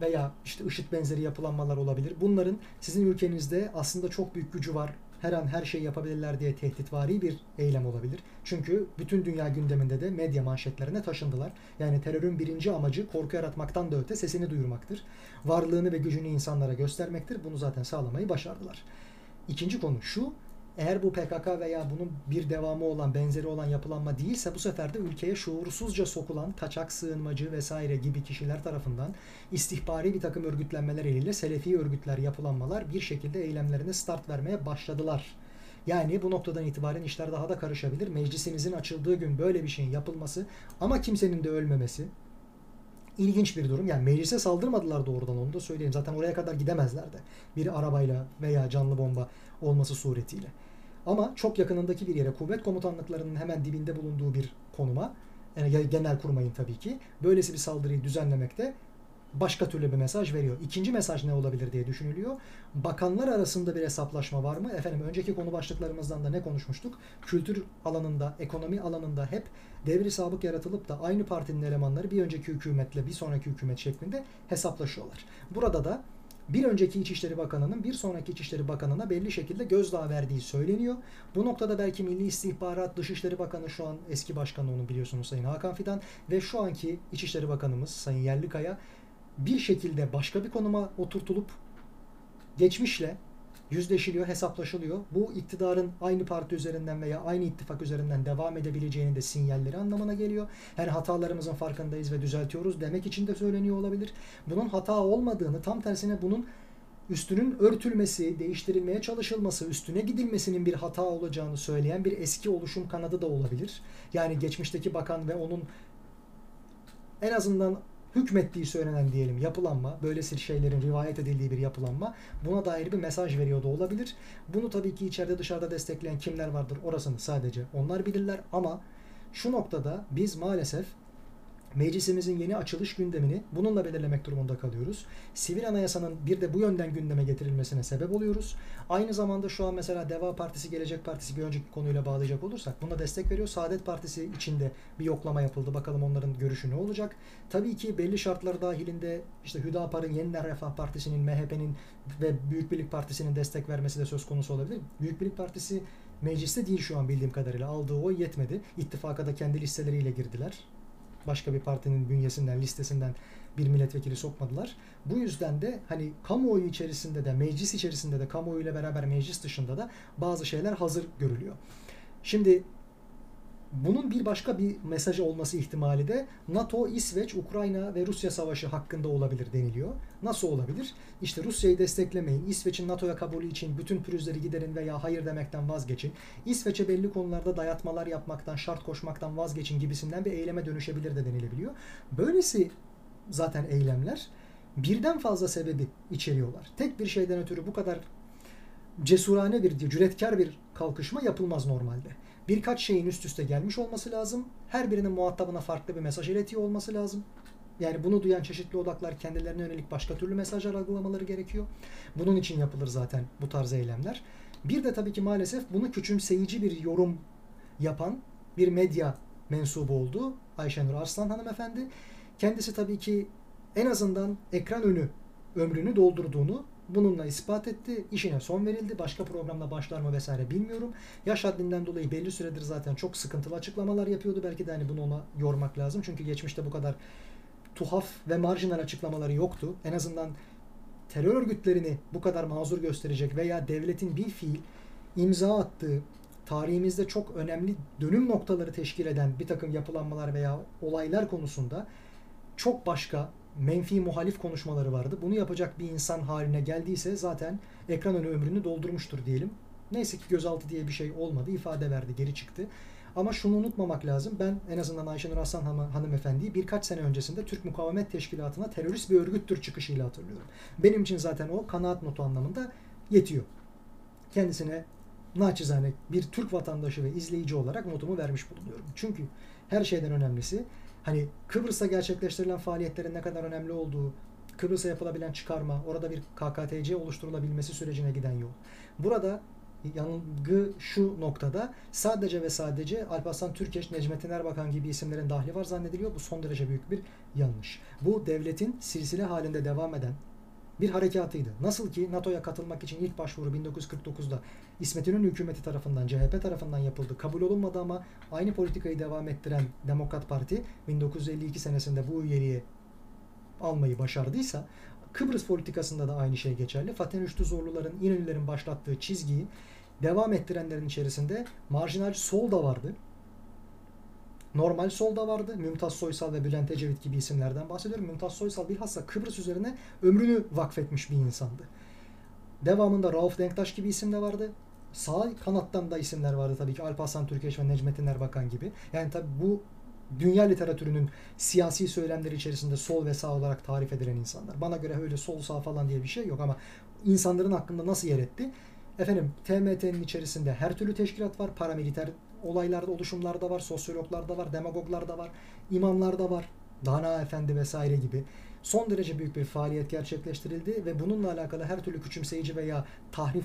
veya işte IŞİD benzeri yapılanmalar olabilir. Bunların sizin ülkenizde aslında çok büyük gücü var. Her an her şeyi yapabilirler diye tehditvari bir eylem olabilir. Çünkü bütün dünya gündeminde de medya manşetlerine taşındılar. Yani terörün birinci amacı korku yaratmaktan da öte sesini duyurmaktır. Varlığını ve gücünü insanlara göstermektir. Bunu zaten sağlamayı başardılar. İkinci konu şu, eğer bu PKK veya bunun bir devamı olan, benzeri olan yapılanma değilse bu sefer de ülkeye şuursuzca sokulan kaçak sığınmacı vesaire gibi kişiler tarafından istihbari bir takım örgütlenmeler eliyle Selefi örgütler, yapılanmalar bir şekilde eylemlerine start vermeye başladılar. Yani bu noktadan itibaren işler daha da karışabilir. Meclisinizin açıldığı gün böyle bir şeyin yapılması ama kimsenin de ölmemesi ilginç bir durum. Yani meclise saldırmadılar doğrudan onu da söyleyeyim. Zaten oraya kadar gidemezlerdi. Bir arabayla veya canlı bomba olması suretiyle. Ama çok yakınındaki bir yere kuvvet komutanlıklarının hemen dibinde bulunduğu bir konuma yani genel kurmayın tabii ki böylesi bir saldırıyı düzenlemekte başka türlü bir mesaj veriyor. İkinci mesaj ne olabilir diye düşünülüyor. Bakanlar arasında bir hesaplaşma var mı? Efendim önceki konu başlıklarımızdan da ne konuşmuştuk? Kültür alanında, ekonomi alanında hep devri sabık yaratılıp da aynı partinin elemanları bir önceki hükümetle bir sonraki hükümet şeklinde hesaplaşıyorlar. Burada da bir önceki İçişleri Bakanı'nın bir sonraki İçişleri Bakanı'na belli şekilde gözdağı verdiği söyleniyor. Bu noktada belki Milli İstihbarat Dışişleri Bakanı şu an eski başkanı onu biliyorsunuz Sayın Hakan Fidan ve şu anki İçişleri Bakanımız Sayın Yerlikaya bir şekilde başka bir konuma oturtulup geçmişle yüzleşiliyor, hesaplaşılıyor. Bu iktidarın aynı parti üzerinden veya aynı ittifak üzerinden devam edebileceğinin de sinyalleri anlamına geliyor. Yani hatalarımızın farkındayız ve düzeltiyoruz demek için de söyleniyor olabilir. Bunun hata olmadığını, tam tersine bunun üstünün örtülmesi, değiştirilmeye çalışılması, üstüne gidilmesinin bir hata olacağını söyleyen bir eski oluşum kanadı da olabilir. Yani geçmişteki bakan ve onun en azından hükmettiği söylenen diyelim yapılanma, böylesi şeylerin rivayet edildiği bir yapılanma buna dair bir mesaj veriyor da olabilir. Bunu tabii ki içeride dışarıda destekleyen kimler vardır orasını sadece onlar bilirler ama şu noktada biz maalesef meclisimizin yeni açılış gündemini bununla belirlemek durumunda kalıyoruz. Sivil anayasanın bir de bu yönden gündeme getirilmesine sebep oluyoruz. Aynı zamanda şu an mesela Deva Partisi, Gelecek Partisi bir önceki konuyla bağlayacak olursak buna destek veriyor. Saadet Partisi içinde bir yoklama yapıldı. Bakalım onların görüşü ne olacak? Tabii ki belli şartlar dahilinde işte Hüdapar'ın Yeniden Refah Partisi'nin, MHP'nin ve Büyük Birlik Partisi'nin destek vermesi de söz konusu olabilir. Büyük Birlik Partisi mecliste değil şu an bildiğim kadarıyla. Aldığı oy yetmedi. İttifaka da kendi listeleriyle girdiler başka bir partinin bünyesinden, listesinden bir milletvekili sokmadılar. Bu yüzden de hani kamuoyu içerisinde de, meclis içerisinde de, kamuoyu ile beraber meclis dışında da bazı şeyler hazır görülüyor. Şimdi bunun bir başka bir mesajı olması ihtimali de NATO, İsveç, Ukrayna ve Rusya savaşı hakkında olabilir deniliyor. Nasıl olabilir? İşte Rusya'yı desteklemeyin, İsveç'in NATO'ya kabulü için bütün pürüzleri giderin veya hayır demekten vazgeçin. İsveç'e belli konularda dayatmalar yapmaktan, şart koşmaktan vazgeçin gibisinden bir eyleme dönüşebilir de denilebiliyor. Böylesi zaten eylemler birden fazla sebebi içeriyorlar. Tek bir şeyden ötürü bu kadar cesurane bir, cüretkar bir kalkışma yapılmaz normalde birkaç şeyin üst üste gelmiş olması lazım. Her birinin muhatabına farklı bir mesaj iletiyor olması lazım. Yani bunu duyan çeşitli odaklar kendilerine yönelik başka türlü mesajlar algılamaları gerekiyor. Bunun için yapılır zaten bu tarz eylemler. Bir de tabii ki maalesef bunu küçümseyici bir yorum yapan bir medya mensubu oldu Ayşenur Arslan hanımefendi. Kendisi tabii ki en azından ekran önü ömrünü doldurduğunu bununla ispat etti. İşine son verildi. Başka programda başlar mı vesaire bilmiyorum. Yaş haddinden dolayı belli süredir zaten çok sıkıntılı açıklamalar yapıyordu. Belki de hani bunu ona yormak lazım. Çünkü geçmişte bu kadar tuhaf ve marjinal açıklamaları yoktu. En azından terör örgütlerini bu kadar mazur gösterecek veya devletin bir fiil imza attığı tarihimizde çok önemli dönüm noktaları teşkil eden bir takım yapılanmalar veya olaylar konusunda çok başka menfi muhalif konuşmaları vardı. Bunu yapacak bir insan haline geldiyse zaten ekran önü ömrünü doldurmuştur diyelim. Neyse ki gözaltı diye bir şey olmadı. ifade verdi, geri çıktı. Ama şunu unutmamak lazım. Ben en azından Ayşenur Aslan hanım, hanımefendiyi birkaç sene öncesinde Türk Mukavemet Teşkilatı'na terörist bir örgüttür çıkışıyla hatırlıyorum. Benim için zaten o kanaat notu anlamında yetiyor. Kendisine naçizane bir Türk vatandaşı ve izleyici olarak notumu vermiş bulunuyorum. Çünkü her şeyden önemlisi hani Kıbrıs'ta gerçekleştirilen faaliyetlerin ne kadar önemli olduğu, Kıbrıs'a yapılabilen çıkarma, orada bir KKTC oluşturulabilmesi sürecine giden yol. Burada yanılgı şu noktada sadece ve sadece Alparslan Türkeş, Necmettin Erbakan gibi isimlerin dahli var zannediliyor. Bu son derece büyük bir yanlış. Bu devletin silsile halinde devam eden bir harekatıydı. Nasıl ki NATO'ya katılmak için ilk başvuru 1949'da İsmet İnönü hükümeti tarafından, CHP tarafından yapıldı. Kabul olunmadı ama aynı politikayı devam ettiren Demokrat Parti 1952 senesinde bu üyeliği almayı başardıysa Kıbrıs politikasında da aynı şey geçerli. Fatih Rüştü Zorluların, İnönülerin başlattığı çizgiyi devam ettirenlerin içerisinde marjinal sol da vardı. Normal sol da vardı. Mümtaz Soysal ve Bülent Ecevit gibi isimlerden bahsediyorum. Mümtaz Soysal bilhassa Kıbrıs üzerine ömrünü vakfetmiş bir insandı. Devamında Rauf Denktaş gibi isim de vardı. Sağ kanattan da isimler vardı tabii ki. Alparslan Türkeş ve Necmettin Erbakan gibi. Yani tabii bu dünya literatürünün siyasi söylemleri içerisinde sol ve sağ olarak tarif edilen insanlar. Bana göre öyle sol sağ falan diye bir şey yok ama insanların hakkında nasıl yer etti? Efendim TMT'nin içerisinde her türlü teşkilat var. Paramiliter olaylarda, oluşumlarda var. Sosyologlar da var. Demagoglar da var. imamlar da var. Dana Efendi vesaire gibi. Son derece büyük bir faaliyet gerçekleştirildi ve bununla alakalı her türlü küçümseyici veya tahrif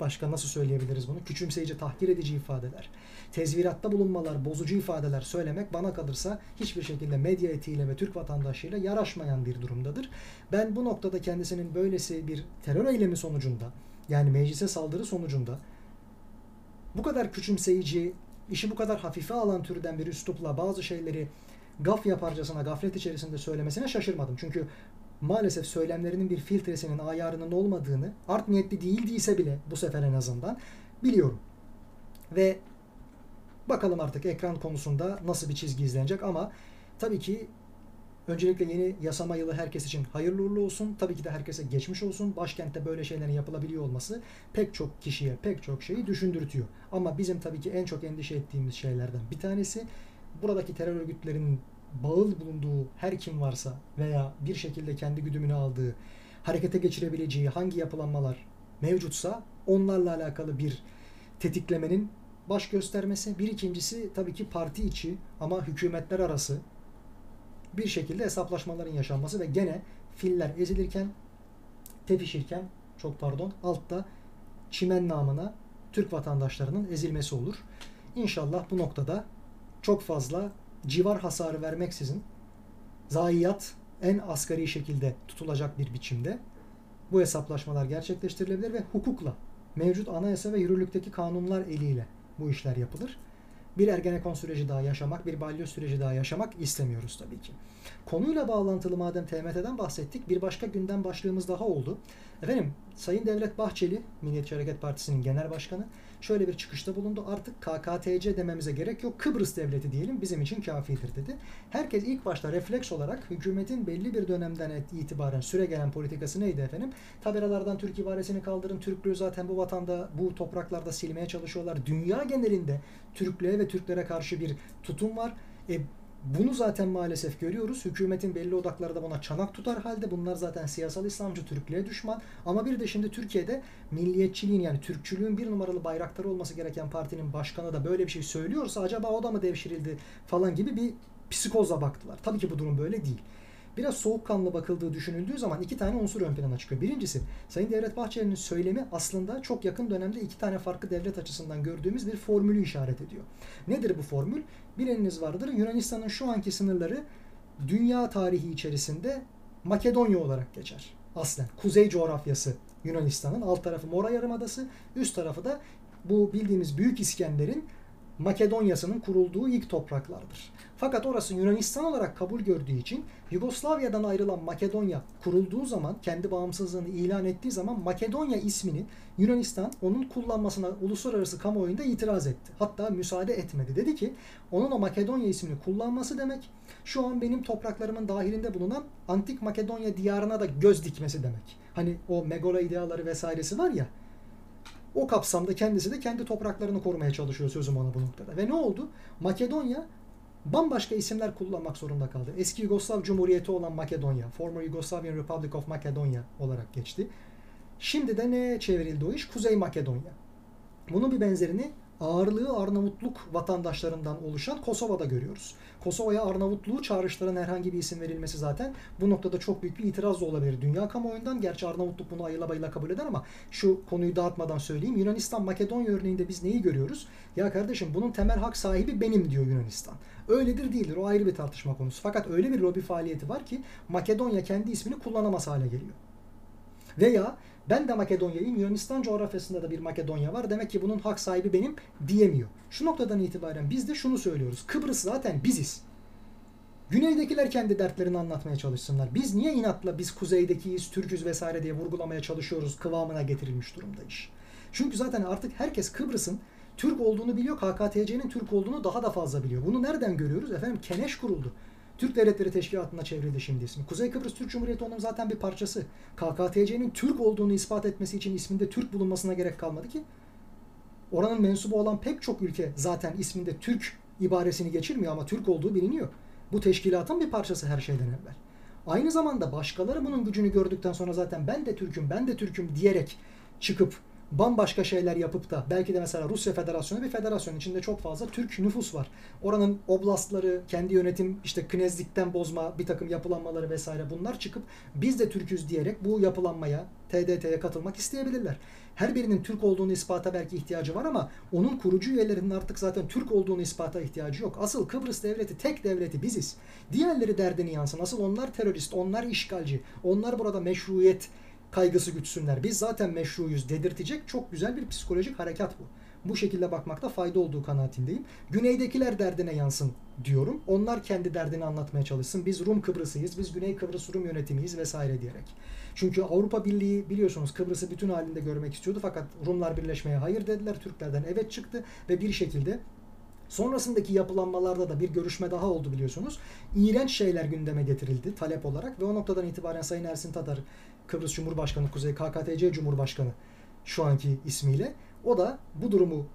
başka nasıl söyleyebiliriz bunu? Küçümseyici, tahkir edici ifadeler, tezviratta bulunmalar, bozucu ifadeler söylemek bana kalırsa hiçbir şekilde medya etiğiyle ve Türk vatandaşıyla yaraşmayan bir durumdadır. Ben bu noktada kendisinin böylesi bir terör eylemi sonucunda yani meclise saldırı sonucunda bu kadar küçümseyici, işi bu kadar hafife alan türden bir üslupla bazı şeyleri gaf yaparcasına, gaflet içerisinde söylemesine şaşırmadım. Çünkü maalesef söylemlerinin bir filtresinin, ayarının olmadığını, art niyetli değildiyse bile bu sefer en azından biliyorum. Ve bakalım artık ekran konusunda nasıl bir çizgi izlenecek ama tabii ki Öncelikle yeni yasama yılı herkes için hayırlı uğurlu olsun. Tabii ki de herkese geçmiş olsun. Başkentte böyle şeylerin yapılabiliyor olması pek çok kişiye pek çok şeyi düşündürtüyor. Ama bizim tabii ki en çok endişe ettiğimiz şeylerden bir tanesi buradaki terör örgütlerinin bağıl bulunduğu her kim varsa veya bir şekilde kendi güdümünü aldığı, harekete geçirebileceği hangi yapılanmalar mevcutsa onlarla alakalı bir tetiklemenin baş göstermesi. Bir ikincisi tabii ki parti içi ama hükümetler arası bir şekilde hesaplaşmaların yaşanması ve gene filler ezilirken tepişirken çok pardon altta çimen namına Türk vatandaşlarının ezilmesi olur. İnşallah bu noktada çok fazla civar hasarı vermeksizin zayiat en asgari şekilde tutulacak bir biçimde bu hesaplaşmalar gerçekleştirilebilir ve hukukla mevcut anayasa ve yürürlükteki kanunlar eliyle bu işler yapılır bir Ergenekon süreci daha yaşamak, bir balyoz süreci daha yaşamak istemiyoruz tabii ki. Konuyla bağlantılı madem TMT'den bahsettik, bir başka gündem başlığımız daha oldu. Efendim, Sayın Devlet Bahçeli, Milliyetçi Hareket Partisi'nin genel başkanı, şöyle bir çıkışta bulundu. Artık KKTC dememize gerek yok. Kıbrıs Devleti diyelim bizim için kafidir dedi. Herkes ilk başta refleks olarak hükümetin belli bir dönemden itibaren süre gelen politikası neydi efendim? Tabelalardan Türk ibaresini kaldırın. Türklüğü zaten bu vatanda, bu topraklarda silmeye çalışıyorlar. Dünya genelinde Türklüğe ve Türklere karşı bir tutum var. E, bunu zaten maalesef görüyoruz. Hükümetin belli odakları da buna çanak tutar halde. Bunlar zaten siyasal İslamcı Türklüğe düşman. Ama bir de şimdi Türkiye'de milliyetçiliğin yani Türkçülüğün bir numaralı bayraktarı olması gereken partinin başkanı da böyle bir şey söylüyorsa acaba o da mı devşirildi falan gibi bir psikozla baktılar. Tabii ki bu durum böyle değil biraz soğukkanlı bakıldığı düşünüldüğü zaman iki tane unsur ön plana çıkıyor. Birincisi Sayın Devlet Bahçeli'nin söylemi aslında çok yakın dönemde iki tane farklı devlet açısından gördüğümüz bir formülü işaret ediyor. Nedir bu formül? Bileniniz vardır. Yunanistan'ın şu anki sınırları dünya tarihi içerisinde Makedonya olarak geçer. Aslen kuzey coğrafyası Yunanistan'ın alt tarafı Mora Yarımadası, üst tarafı da bu bildiğimiz Büyük İskender'in Makedonya'sının kurulduğu ilk topraklardır. Fakat orası Yunanistan olarak kabul gördüğü için Yugoslavya'dan ayrılan Makedonya kurulduğu zaman kendi bağımsızlığını ilan ettiği zaman Makedonya ismini Yunanistan onun kullanmasına uluslararası kamuoyunda itiraz etti. Hatta müsaade etmedi. Dedi ki onun o Makedonya ismini kullanması demek şu an benim topraklarımın dahilinde bulunan antik Makedonya diyarına da göz dikmesi demek. Hani o megalo ideaları vesairesi var ya o kapsamda kendisi de kendi topraklarını korumaya çalışıyor sözüm ona bu noktada. Ve ne oldu? Makedonya bambaşka isimler kullanmak zorunda kaldı. Eski Yugoslav Cumhuriyeti olan Makedonya, Former Yugoslavian Republic of Macedonia olarak geçti. Şimdi de ne çevrildi o iş? Kuzey Makedonya. Bunun bir benzerini ağırlığı Arnavutluk vatandaşlarından oluşan Kosova'da görüyoruz. Kosova'ya Arnavutluğu çağrıştıran herhangi bir isim verilmesi zaten bu noktada çok büyük bir itiraz da olabilir dünya kamuoyundan. Gerçi Arnavutluk bunu ayıla bayıla kabul eder ama şu konuyu dağıtmadan söyleyeyim. Yunanistan Makedonya örneğinde biz neyi görüyoruz? Ya kardeşim bunun temel hak sahibi benim diyor Yunanistan. Öyledir değildir o ayrı bir tartışma konusu. Fakat öyle bir lobi faaliyeti var ki Makedonya kendi ismini kullanamaz hale geliyor. Veya ben de Makedonya'yım. Yunanistan coğrafyasında da bir Makedonya var. Demek ki bunun hak sahibi benim diyemiyor. Şu noktadan itibaren biz de şunu söylüyoruz. Kıbrıs zaten biziz. Güneydekiler kendi dertlerini anlatmaya çalışsınlar. Biz niye inatla biz kuzeydekiyiz, Türküz vesaire diye vurgulamaya çalışıyoruz kıvamına getirilmiş durumda iş. Çünkü zaten artık herkes Kıbrıs'ın Türk olduğunu biliyor. KKTC'nin Türk olduğunu daha da fazla biliyor. Bunu nereden görüyoruz? Efendim Keneş kuruldu. Türk Devletleri Teşkilatı'na çevrildi şimdi ismi. Kuzey Kıbrıs Türk Cumhuriyeti onun zaten bir parçası. KKTC'nin Türk olduğunu ispat etmesi için isminde Türk bulunmasına gerek kalmadı ki. Oranın mensubu olan pek çok ülke zaten isminde Türk ibaresini geçirmiyor ama Türk olduğu biliniyor. Bu teşkilatın bir parçası her şeyden evvel. Aynı zamanda başkaları bunun gücünü gördükten sonra zaten ben de Türk'üm, ben de Türk'üm diyerek çıkıp bambaşka şeyler yapıp da belki de mesela Rusya Federasyonu bir federasyon içinde çok fazla Türk nüfus var. Oranın oblastları, kendi yönetim işte knezlikten bozma bir takım yapılanmaları vesaire bunlar çıkıp biz de Türk'üz diyerek bu yapılanmaya, TDT'ye katılmak isteyebilirler. Her birinin Türk olduğunu ispata belki ihtiyacı var ama onun kurucu üyelerinin artık zaten Türk olduğunu ispata ihtiyacı yok. Asıl Kıbrıs devleti tek devleti biziz. Diğerleri derdini yansın. Asıl onlar terörist, onlar işgalci, onlar burada meşruiyet kaygısı gütsünler. Biz zaten meşruyuz dedirtecek çok güzel bir psikolojik harekat bu. Bu şekilde bakmakta fayda olduğu kanaatindeyim. Güneydekiler derdine yansın diyorum. Onlar kendi derdini anlatmaya çalışsın. Biz Rum Kıbrıs'ıyız, biz Güney Kıbrıs Rum yönetimiyiz vesaire diyerek. Çünkü Avrupa Birliği biliyorsunuz Kıbrıs'ı bütün halinde görmek istiyordu fakat Rumlar birleşmeye hayır dediler. Türklerden evet çıktı ve bir şekilde Sonrasındaki yapılanmalarda da bir görüşme daha oldu biliyorsunuz. İğrenç şeyler gündeme getirildi talep olarak ve o noktadan itibaren Sayın Ersin Tatar Kıbrıs Cumhurbaşkanı, Kuzey KKTC Cumhurbaşkanı şu anki ismiyle o da bu durumu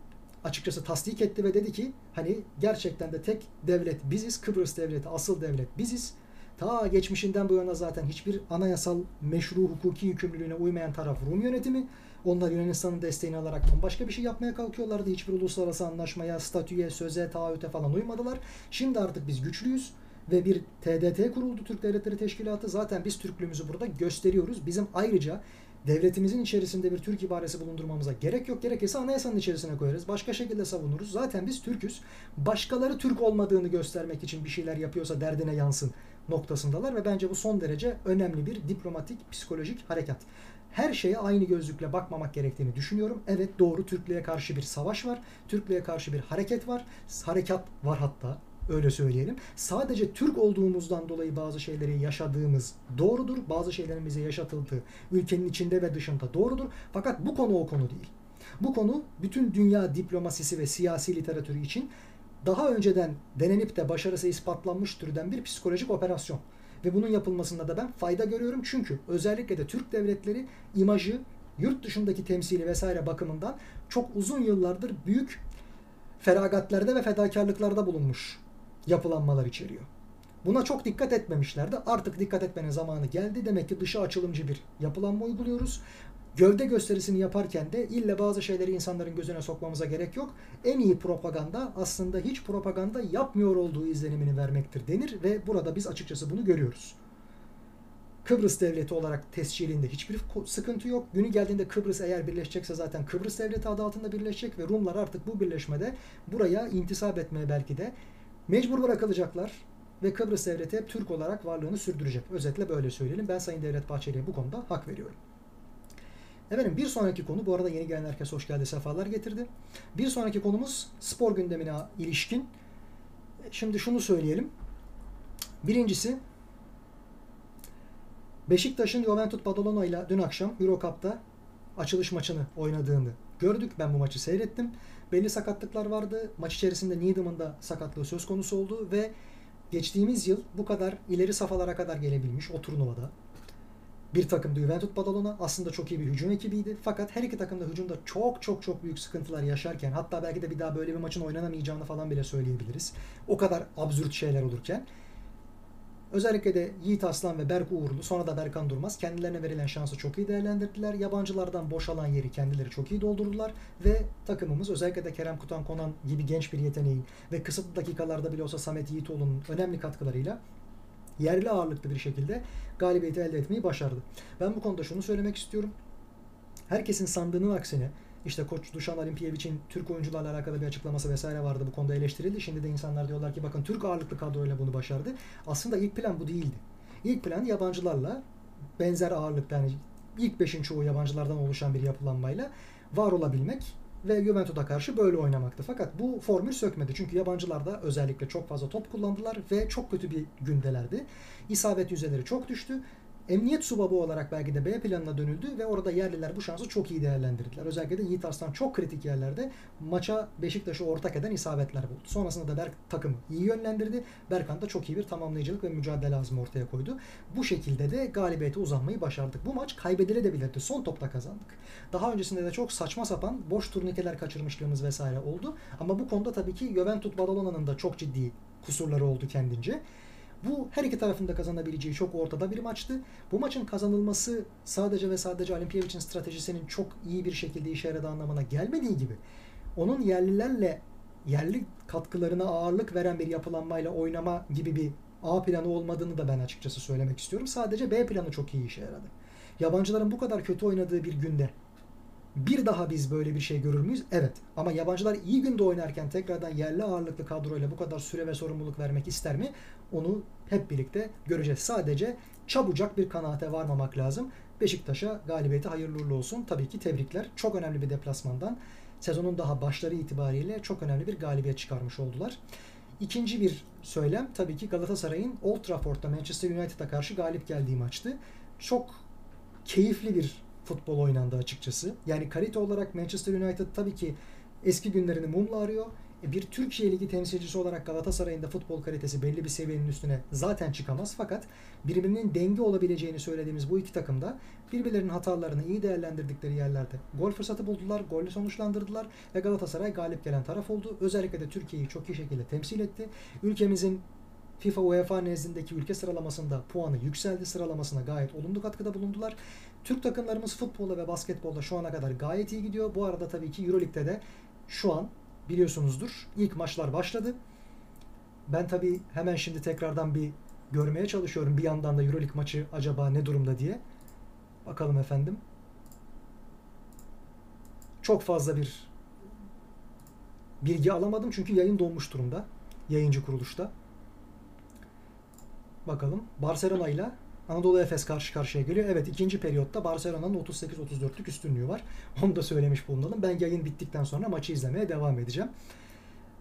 açıkçası tasdik etti ve dedi ki hani gerçekten de tek devlet biziz. Kıbrıs devleti asıl devlet biziz. Ta geçmişinden bu yana zaten hiçbir anayasal meşru hukuki yükümlülüğüne uymayan taraf Rum yönetimi. Onlar Yunanistan'ın desteğini alarak başka bir şey yapmaya kalkıyorlardı. Hiçbir uluslararası anlaşmaya, statüye, söze, taahhüte falan uymadılar. Şimdi artık biz güçlüyüz ve bir TDT kuruldu Türk Devletleri Teşkilatı. Zaten biz Türklüğümüzü burada gösteriyoruz. Bizim ayrıca devletimizin içerisinde bir Türk ibaresi bulundurmamıza gerek yok. Gerekirse anayasanın içerisine koyarız. Başka şekilde savunuruz. Zaten biz Türk'üz. Başkaları Türk olmadığını göstermek için bir şeyler yapıyorsa derdine yansın noktasındalar ve bence bu son derece önemli bir diplomatik, psikolojik harekat. Her şeye aynı gözlükle bakmamak gerektiğini düşünüyorum. Evet doğru Türklüğe karşı bir savaş var. Türklüğe karşı bir hareket var. Harekat var hatta öyle söyleyelim. Sadece Türk olduğumuzdan dolayı bazı şeyleri yaşadığımız doğrudur. Bazı şeylerin bize yaşatıldığı ülkenin içinde ve dışında doğrudur. Fakat bu konu o konu değil. Bu konu bütün dünya diplomasisi ve siyasi literatürü için daha önceden denenip de başarısı ispatlanmış türden bir psikolojik operasyon. Ve bunun yapılmasında da ben fayda görüyorum. Çünkü özellikle de Türk devletleri imajı yurt dışındaki temsili vesaire bakımından çok uzun yıllardır büyük feragatlerde ve fedakarlıklarda bulunmuş yapılanmalar içeriyor. Buna çok dikkat etmemişlerdi. Artık dikkat etmenin zamanı geldi. Demek ki dışı açılımcı bir yapılanma uyguluyoruz. Gövde gösterisini yaparken de ille bazı şeyleri insanların gözüne sokmamıza gerek yok. En iyi propaganda aslında hiç propaganda yapmıyor olduğu izlenimini vermektir denir ve burada biz açıkçası bunu görüyoruz. Kıbrıs devleti olarak tescilinde hiçbir sıkıntı yok. Günü geldiğinde Kıbrıs eğer birleşecekse zaten Kıbrıs devleti adı altında birleşecek ve Rumlar artık bu birleşmede buraya intisap etmeye belki de mecbur bırakılacaklar ve Kıbrıs devleti hep Türk olarak varlığını sürdürecek. Özetle böyle söyleyelim. Ben Sayın Devlet Bahçeli'ye bu konuda hak veriyorum. Efendim bir sonraki konu bu arada yeni gelen herkes hoş geldi sefalar getirdi. Bir sonraki konumuz spor gündemine ilişkin. Şimdi şunu söyleyelim. Birincisi Beşiktaş'ın Juventus Badalona ile dün akşam Euro Cup'ta açılış maçını oynadığını gördük. Ben bu maçı seyrettim. Belli sakatlıklar vardı. Maç içerisinde Needham'ın da sakatlığı söz konusu oldu ve geçtiğimiz yıl bu kadar ileri safhalara kadar gelebilmiş o turnuvada. Bir takımdı Juventus Badalona. Aslında çok iyi bir hücum ekibiydi. Fakat her iki takım da hücumda çok çok çok büyük sıkıntılar yaşarken hatta belki de bir daha böyle bir maçın oynanamayacağını falan bile söyleyebiliriz. O kadar absürt şeyler olurken Özellikle de Yiğit Aslan ve Berk Uğurlu sonra da Berkan Durmaz kendilerine verilen şansı çok iyi değerlendirdiler. Yabancılardan boşalan yeri kendileri çok iyi doldurdular ve takımımız özellikle de Kerem Kutan Konan gibi genç bir yeteneğin ve kısıtlı dakikalarda bile olsa Samet Yiğitoğlu'nun önemli katkılarıyla yerli ağırlıklı bir şekilde galibiyeti elde etmeyi başardı. Ben bu konuda şunu söylemek istiyorum. Herkesin sandığının aksine işte koç Duşan Olimpiyevic'in Türk oyuncularla alakalı bir açıklaması vesaire vardı. Bu konuda eleştirildi. Şimdi de insanlar diyorlar ki bakın Türk ağırlıklı kadroyla bunu başardı. Aslında ilk plan bu değildi. İlk plan yabancılarla benzer ağırlıkta yani ilk beşin çoğu yabancılardan oluşan bir yapılanmayla var olabilmek ve Juventus'a karşı böyle oynamaktı. Fakat bu formül sökmedi. Çünkü yabancılar da özellikle çok fazla top kullandılar ve çok kötü bir gündelerdi. İsabet yüzdeleri çok düştü emniyet subabı olarak belki de B planına dönüldü ve orada yerliler bu şansı çok iyi değerlendirdiler. Özellikle de Yiğit Arslan çok kritik yerlerde maça Beşiktaş'ı ortak eden isabetler buldu. Sonrasında da Berk takımı iyi yönlendirdi. Berkan da çok iyi bir tamamlayıcılık ve mücadele azmi ortaya koydu. Bu şekilde de galibiyete uzanmayı başardık. Bu maç kaybedilebilirdi. Son topta kazandık. Daha öncesinde de çok saçma sapan boş turnikeler kaçırmışlığımız vesaire oldu. Ama bu konuda tabii ki Juventus Badalona'nın da çok ciddi kusurları oldu kendince. Bu her iki tarafın da kazanabileceği çok ortada bir maçtı. Bu maçın kazanılması sadece ve sadece Olimpiyevic'in stratejisinin çok iyi bir şekilde işe yaradığı anlamına gelmediği gibi onun yerlilerle yerli katkılarına ağırlık veren bir yapılanmayla oynama gibi bir A planı olmadığını da ben açıkçası söylemek istiyorum. Sadece B planı çok iyi işe yaradı. Yabancıların bu kadar kötü oynadığı bir günde bir daha biz böyle bir şey görür müyüz? Evet. Ama yabancılar iyi günde oynarken tekrardan yerli ağırlıklı kadroyla bu kadar süre ve sorumluluk vermek ister mi? Onu hep birlikte göreceğiz. Sadece çabucak bir kanaate varmamak lazım. Beşiktaş'a galibiyeti hayırlı uğurlu olsun. Tabii ki tebrikler. Çok önemli bir deplasmandan sezonun daha başları itibariyle çok önemli bir galibiyet çıkarmış oldular. İkinci bir söylem tabii ki Galatasaray'ın Old Trafford'da Manchester United'a karşı galip geldiği maçtı. Çok keyifli bir futbol oynandı açıkçası. Yani kalite olarak Manchester United tabii ki eski günlerini mumla arıyor. E, bir Türkiye Ligi temsilcisi olarak Galatasaray'ın da futbol kalitesi belli bir seviyenin üstüne zaten çıkamaz. Fakat birbirinin denge olabileceğini söylediğimiz bu iki takım da birbirlerinin hatalarını iyi değerlendirdikleri yerlerde gol fırsatı buldular, golle sonuçlandırdılar ve Galatasaray galip gelen taraf oldu. Özellikle de Türkiye'yi çok iyi şekilde temsil etti. Ülkemizin FIFA UEFA nezdindeki ülke sıralamasında puanı yükseldi. Sıralamasına gayet olumlu katkıda bulundular. Türk takımlarımız futbolda ve basketbolda şu ana kadar gayet iyi gidiyor. Bu arada tabii ki Euroleague'de de şu an biliyorsunuzdur ilk maçlar başladı. Ben tabii hemen şimdi tekrardan bir görmeye çalışıyorum bir yandan da Euroleague maçı acaba ne durumda diye. Bakalım efendim. Çok fazla bir bilgi alamadım çünkü yayın donmuş durumda. Yayıncı kuruluşta. Bakalım. Barcelona ile Anadolu Efes karşı karşıya geliyor. Evet ikinci periyotta Barcelona'nın 38-34'lük üstünlüğü var. Onu da söylemiş bulunalım. Ben yayın bittikten sonra maçı izlemeye devam edeceğim.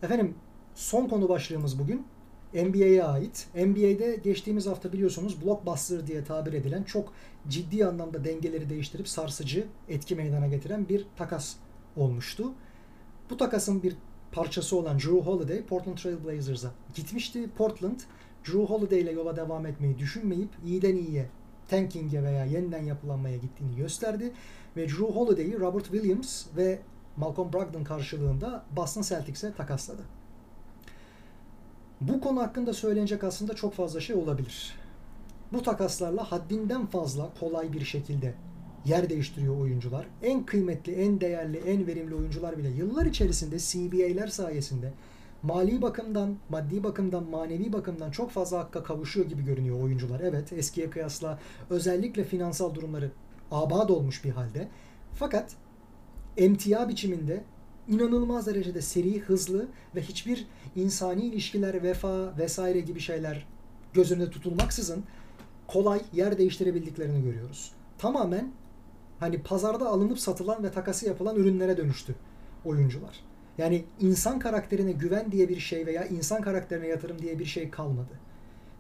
Efendim son konu başlığımız bugün NBA'ye ait. NBA'de geçtiğimiz hafta biliyorsunuz blockbuster diye tabir edilen çok ciddi anlamda dengeleri değiştirip sarsıcı etki meydana getiren bir takas olmuştu. Bu takasın bir parçası olan Drew Holiday Portland Trail Blazers'a gitmişti. Portland Drew Holiday ile yola devam etmeyi düşünmeyip iyiden iyiye tanking'e veya yeniden yapılanmaya gittiğini gösterdi. Ve Drew Holiday'i Robert Williams ve Malcolm Brogdon karşılığında Boston Celtics'e takasladı. Bu konu hakkında söylenecek aslında çok fazla şey olabilir. Bu takaslarla haddinden fazla kolay bir şekilde yer değiştiriyor oyuncular. En kıymetli, en değerli, en verimli oyuncular bile yıllar içerisinde CBA'ler sayesinde mali bakımdan, maddi bakımdan, manevi bakımdan çok fazla hakka kavuşuyor gibi görünüyor oyuncular. Evet eskiye kıyasla özellikle finansal durumları abad olmuş bir halde. Fakat emtia biçiminde inanılmaz derecede seri, hızlı ve hiçbir insani ilişkiler, vefa vesaire gibi şeyler göz önünde tutulmaksızın kolay yer değiştirebildiklerini görüyoruz. Tamamen hani pazarda alınıp satılan ve takası yapılan ürünlere dönüştü oyuncular. Yani insan karakterine güven diye bir şey veya insan karakterine yatırım diye bir şey kalmadı.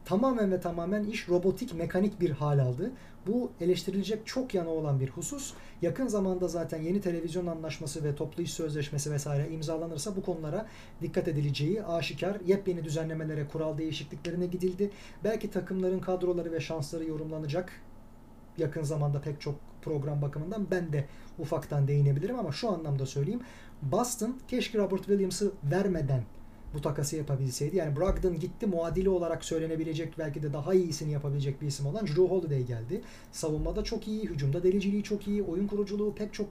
Tamamen ve tamamen iş robotik, mekanik bir hal aldı. Bu eleştirilecek çok yanı olan bir husus. Yakın zamanda zaten yeni televizyon anlaşması ve toplu iş sözleşmesi vesaire imzalanırsa bu konulara dikkat edileceği aşikar. Yepyeni düzenlemelere, kural değişikliklerine gidildi. Belki takımların kadroları ve şansları yorumlanacak yakın zamanda pek çok program bakımından ben de ufaktan değinebilirim ama şu anlamda söyleyeyim. Boston keşke Robert Williams'ı vermeden bu takası yapabilseydi. Yani Brogdon gitti muadili olarak söylenebilecek belki de daha iyisini yapabilecek bir isim olan Drew Holiday geldi. Savunmada çok iyi, hücumda deliciliği çok iyi, oyun kuruculuğu pek çok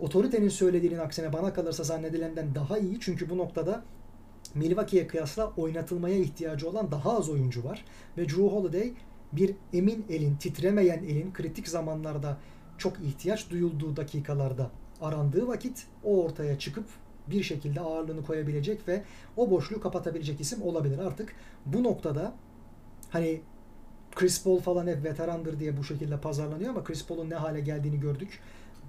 otoritenin söylediğinin aksine bana kalırsa zannedilenden daha iyi. Çünkü bu noktada Milwaukee'ye kıyasla oynatılmaya ihtiyacı olan daha az oyuncu var. Ve Drew Holiday bir emin elin, titremeyen elin kritik zamanlarda çok ihtiyaç duyulduğu dakikalarda arandığı vakit o ortaya çıkıp bir şekilde ağırlığını koyabilecek ve o boşluğu kapatabilecek isim olabilir. Artık bu noktada hani Chris Paul falan hep veterandır diye bu şekilde pazarlanıyor ama Chris Paul'un ne hale geldiğini gördük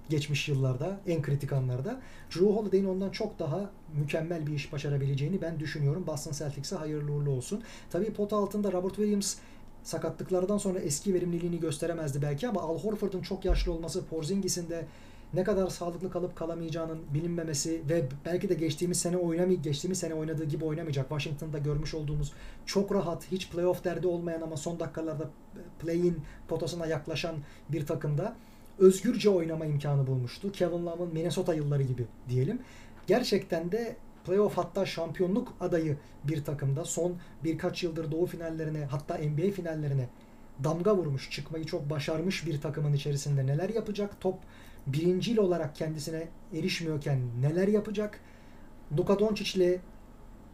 geçmiş yıllarda, en kritik anlarda. Drew Holiday'in ondan çok daha mükemmel bir iş başarabileceğini ben düşünüyorum. Boston Celtics'e hayırlı uğurlu olsun. Tabii pot altında Robert Williams sakatlıklardan sonra eski verimliliğini gösteremezdi belki ama Al Horford'un çok yaşlı olması, Porzingis'in de ne kadar sağlıklı kalıp kalamayacağının bilinmemesi ve belki de geçtiğimiz sene oynamay geçtiğimiz sene oynadığı gibi oynamayacak. Washington'da görmüş olduğumuz çok rahat, hiç playoff derdi olmayan ama son dakikalarda play-in potasına yaklaşan bir takımda özgürce oynama imkanı bulmuştu. Kevin Love'ın Minnesota yılları gibi diyelim. Gerçekten de playoff hatta şampiyonluk adayı bir takımda son birkaç yıldır doğu finallerine hatta NBA finallerine damga vurmuş, çıkmayı çok başarmış bir takımın içerisinde neler yapacak? Top birincil olarak kendisine erişmiyorken neler yapacak? Luka Doncic'le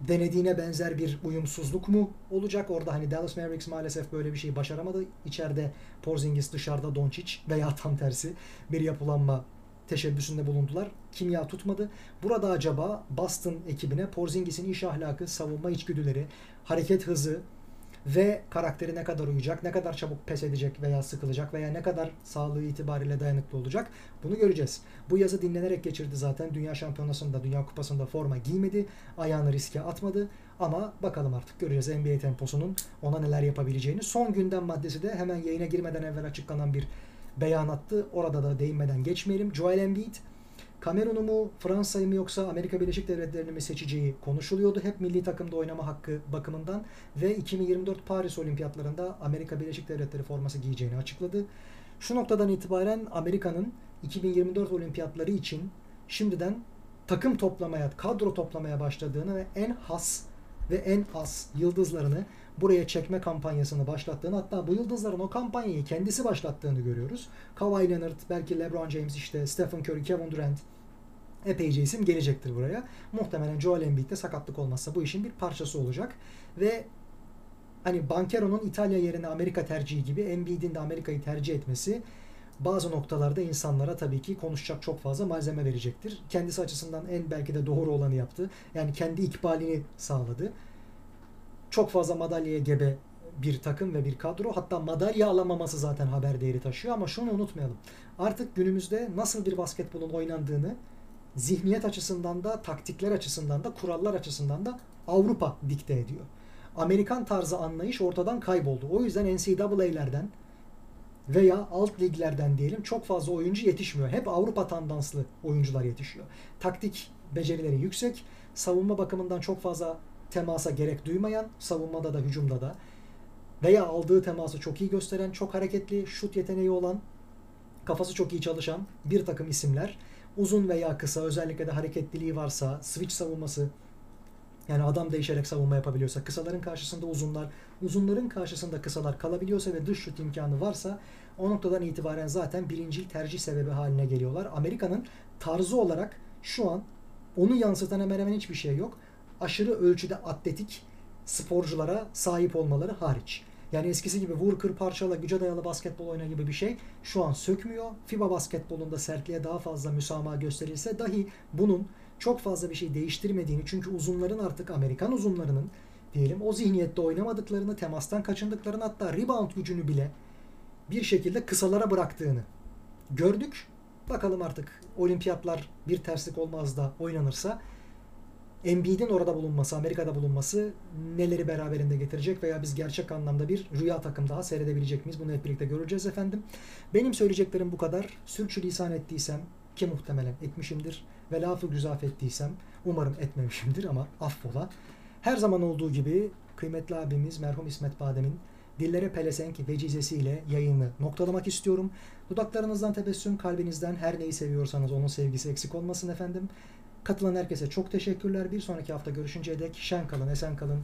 denediğine benzer bir uyumsuzluk mu olacak? Orada hani Dallas Mavericks maalesef böyle bir şey başaramadı. İçeride Porzingis dışarıda Doncic veya tam tersi bir yapılanma teşebbüsünde bulundular. Kimya tutmadı. Burada acaba Boston ekibine Porzingis'in iş ahlakı, savunma içgüdüleri, hareket hızı, ve karakteri ne kadar uyacak, ne kadar çabuk pes edecek veya sıkılacak veya ne kadar sağlığı itibariyle dayanıklı olacak bunu göreceğiz. Bu yazı dinlenerek geçirdi zaten. Dünya Şampiyonası'nda, Dünya Kupası'nda forma giymedi. Ayağını riske atmadı. Ama bakalım artık göreceğiz NBA temposunun ona neler yapabileceğini. Son gündem maddesi de hemen yayına girmeden evvel açıklanan bir beyanattı. Orada da değinmeden geçmeyelim. Joel Embiid Kamerun'u mu Fransa'yı mı yoksa Amerika Birleşik Devletleri'ni mi seçeceği konuşuluyordu. Hep milli takımda oynama hakkı bakımından ve 2024 Paris Olimpiyatlarında Amerika Birleşik Devletleri forması giyeceğini açıkladı. Şu noktadan itibaren Amerika'nın 2024 olimpiyatları için şimdiden takım toplamaya, kadro toplamaya başladığını ve en has ve en az yıldızlarını buraya çekme kampanyasını başlattığını hatta bu yıldızların o kampanyayı kendisi başlattığını görüyoruz. Kawhi Leonard, belki LeBron James işte Stephen Curry, Kevin Durant epeyce isim gelecektir buraya. Muhtemelen Joel Embiid de sakatlık olmazsa bu işin bir parçası olacak. Ve hani Bankero'nun İtalya yerine Amerika tercihi gibi Embiid'in de Amerika'yı tercih etmesi bazı noktalarda insanlara tabii ki konuşacak çok fazla malzeme verecektir. Kendisi açısından en belki de doğru olanı yaptı. Yani kendi ikbalini sağladı. Çok fazla madalyaya gebe bir takım ve bir kadro. Hatta madalya alamaması zaten haber değeri taşıyor ama şunu unutmayalım. Artık günümüzde nasıl bir basketbolun oynandığını zihniyet açısından da, taktikler açısından da, kurallar açısından da Avrupa dikte ediyor. Amerikan tarzı anlayış ortadan kayboldu. O yüzden NCAA'lerden veya alt liglerden diyelim çok fazla oyuncu yetişmiyor. Hep Avrupa tandanslı oyuncular yetişiyor. Taktik becerileri yüksek, savunma bakımından çok fazla temasa gerek duymayan, savunmada da hücumda da veya aldığı teması çok iyi gösteren, çok hareketli, şut yeteneği olan, kafası çok iyi çalışan bir takım isimler uzun veya kısa özellikle de hareketliliği varsa, switch savunması yani adam değişerek savunma yapabiliyorsa, kısaların karşısında uzunlar, uzunların karşısında kısalar kalabiliyorsa ve dış şut imkanı varsa o noktadan itibaren zaten birinci tercih sebebi haline geliyorlar. Amerika'nın tarzı olarak şu an onu yansıtan hemen hemen hiçbir şey yok. Aşırı ölçüde atletik sporculara sahip olmaları hariç. Yani eskisi gibi vur kır parçala güce dayalı basketbol oyna gibi bir şey şu an sökmüyor. FIBA basketbolunda sertliğe daha fazla müsamaha gösterilse dahi bunun çok fazla bir şey değiştirmediğini çünkü uzunların artık Amerikan uzunlarının diyelim o zihniyette oynamadıklarını, temastan kaçındıklarını hatta rebound gücünü bile bir şekilde kısalara bıraktığını gördük. Bakalım artık olimpiyatlar bir terslik olmaz da oynanırsa Embiid'in orada bulunması, Amerika'da bulunması neleri beraberinde getirecek veya biz gerçek anlamda bir rüya takım daha seyredebilecek miyiz? Bunu hep birlikte göreceğiz efendim. Benim söyleyeceklerim bu kadar. Sürçülisan ettiysem ki muhtemelen etmişimdir ve lafı güzaf ettiysem umarım etmemişimdir ama affola. Her zaman olduğu gibi kıymetli abimiz merhum İsmet Badem'in dillere pelesenk vecizesiyle yayını noktalamak istiyorum. Dudaklarınızdan tebessüm, kalbinizden her neyi seviyorsanız onun sevgisi eksik olmasın efendim. Katılan herkese çok teşekkürler. Bir sonraki hafta görüşünceye dek şen kalın, esen kalın.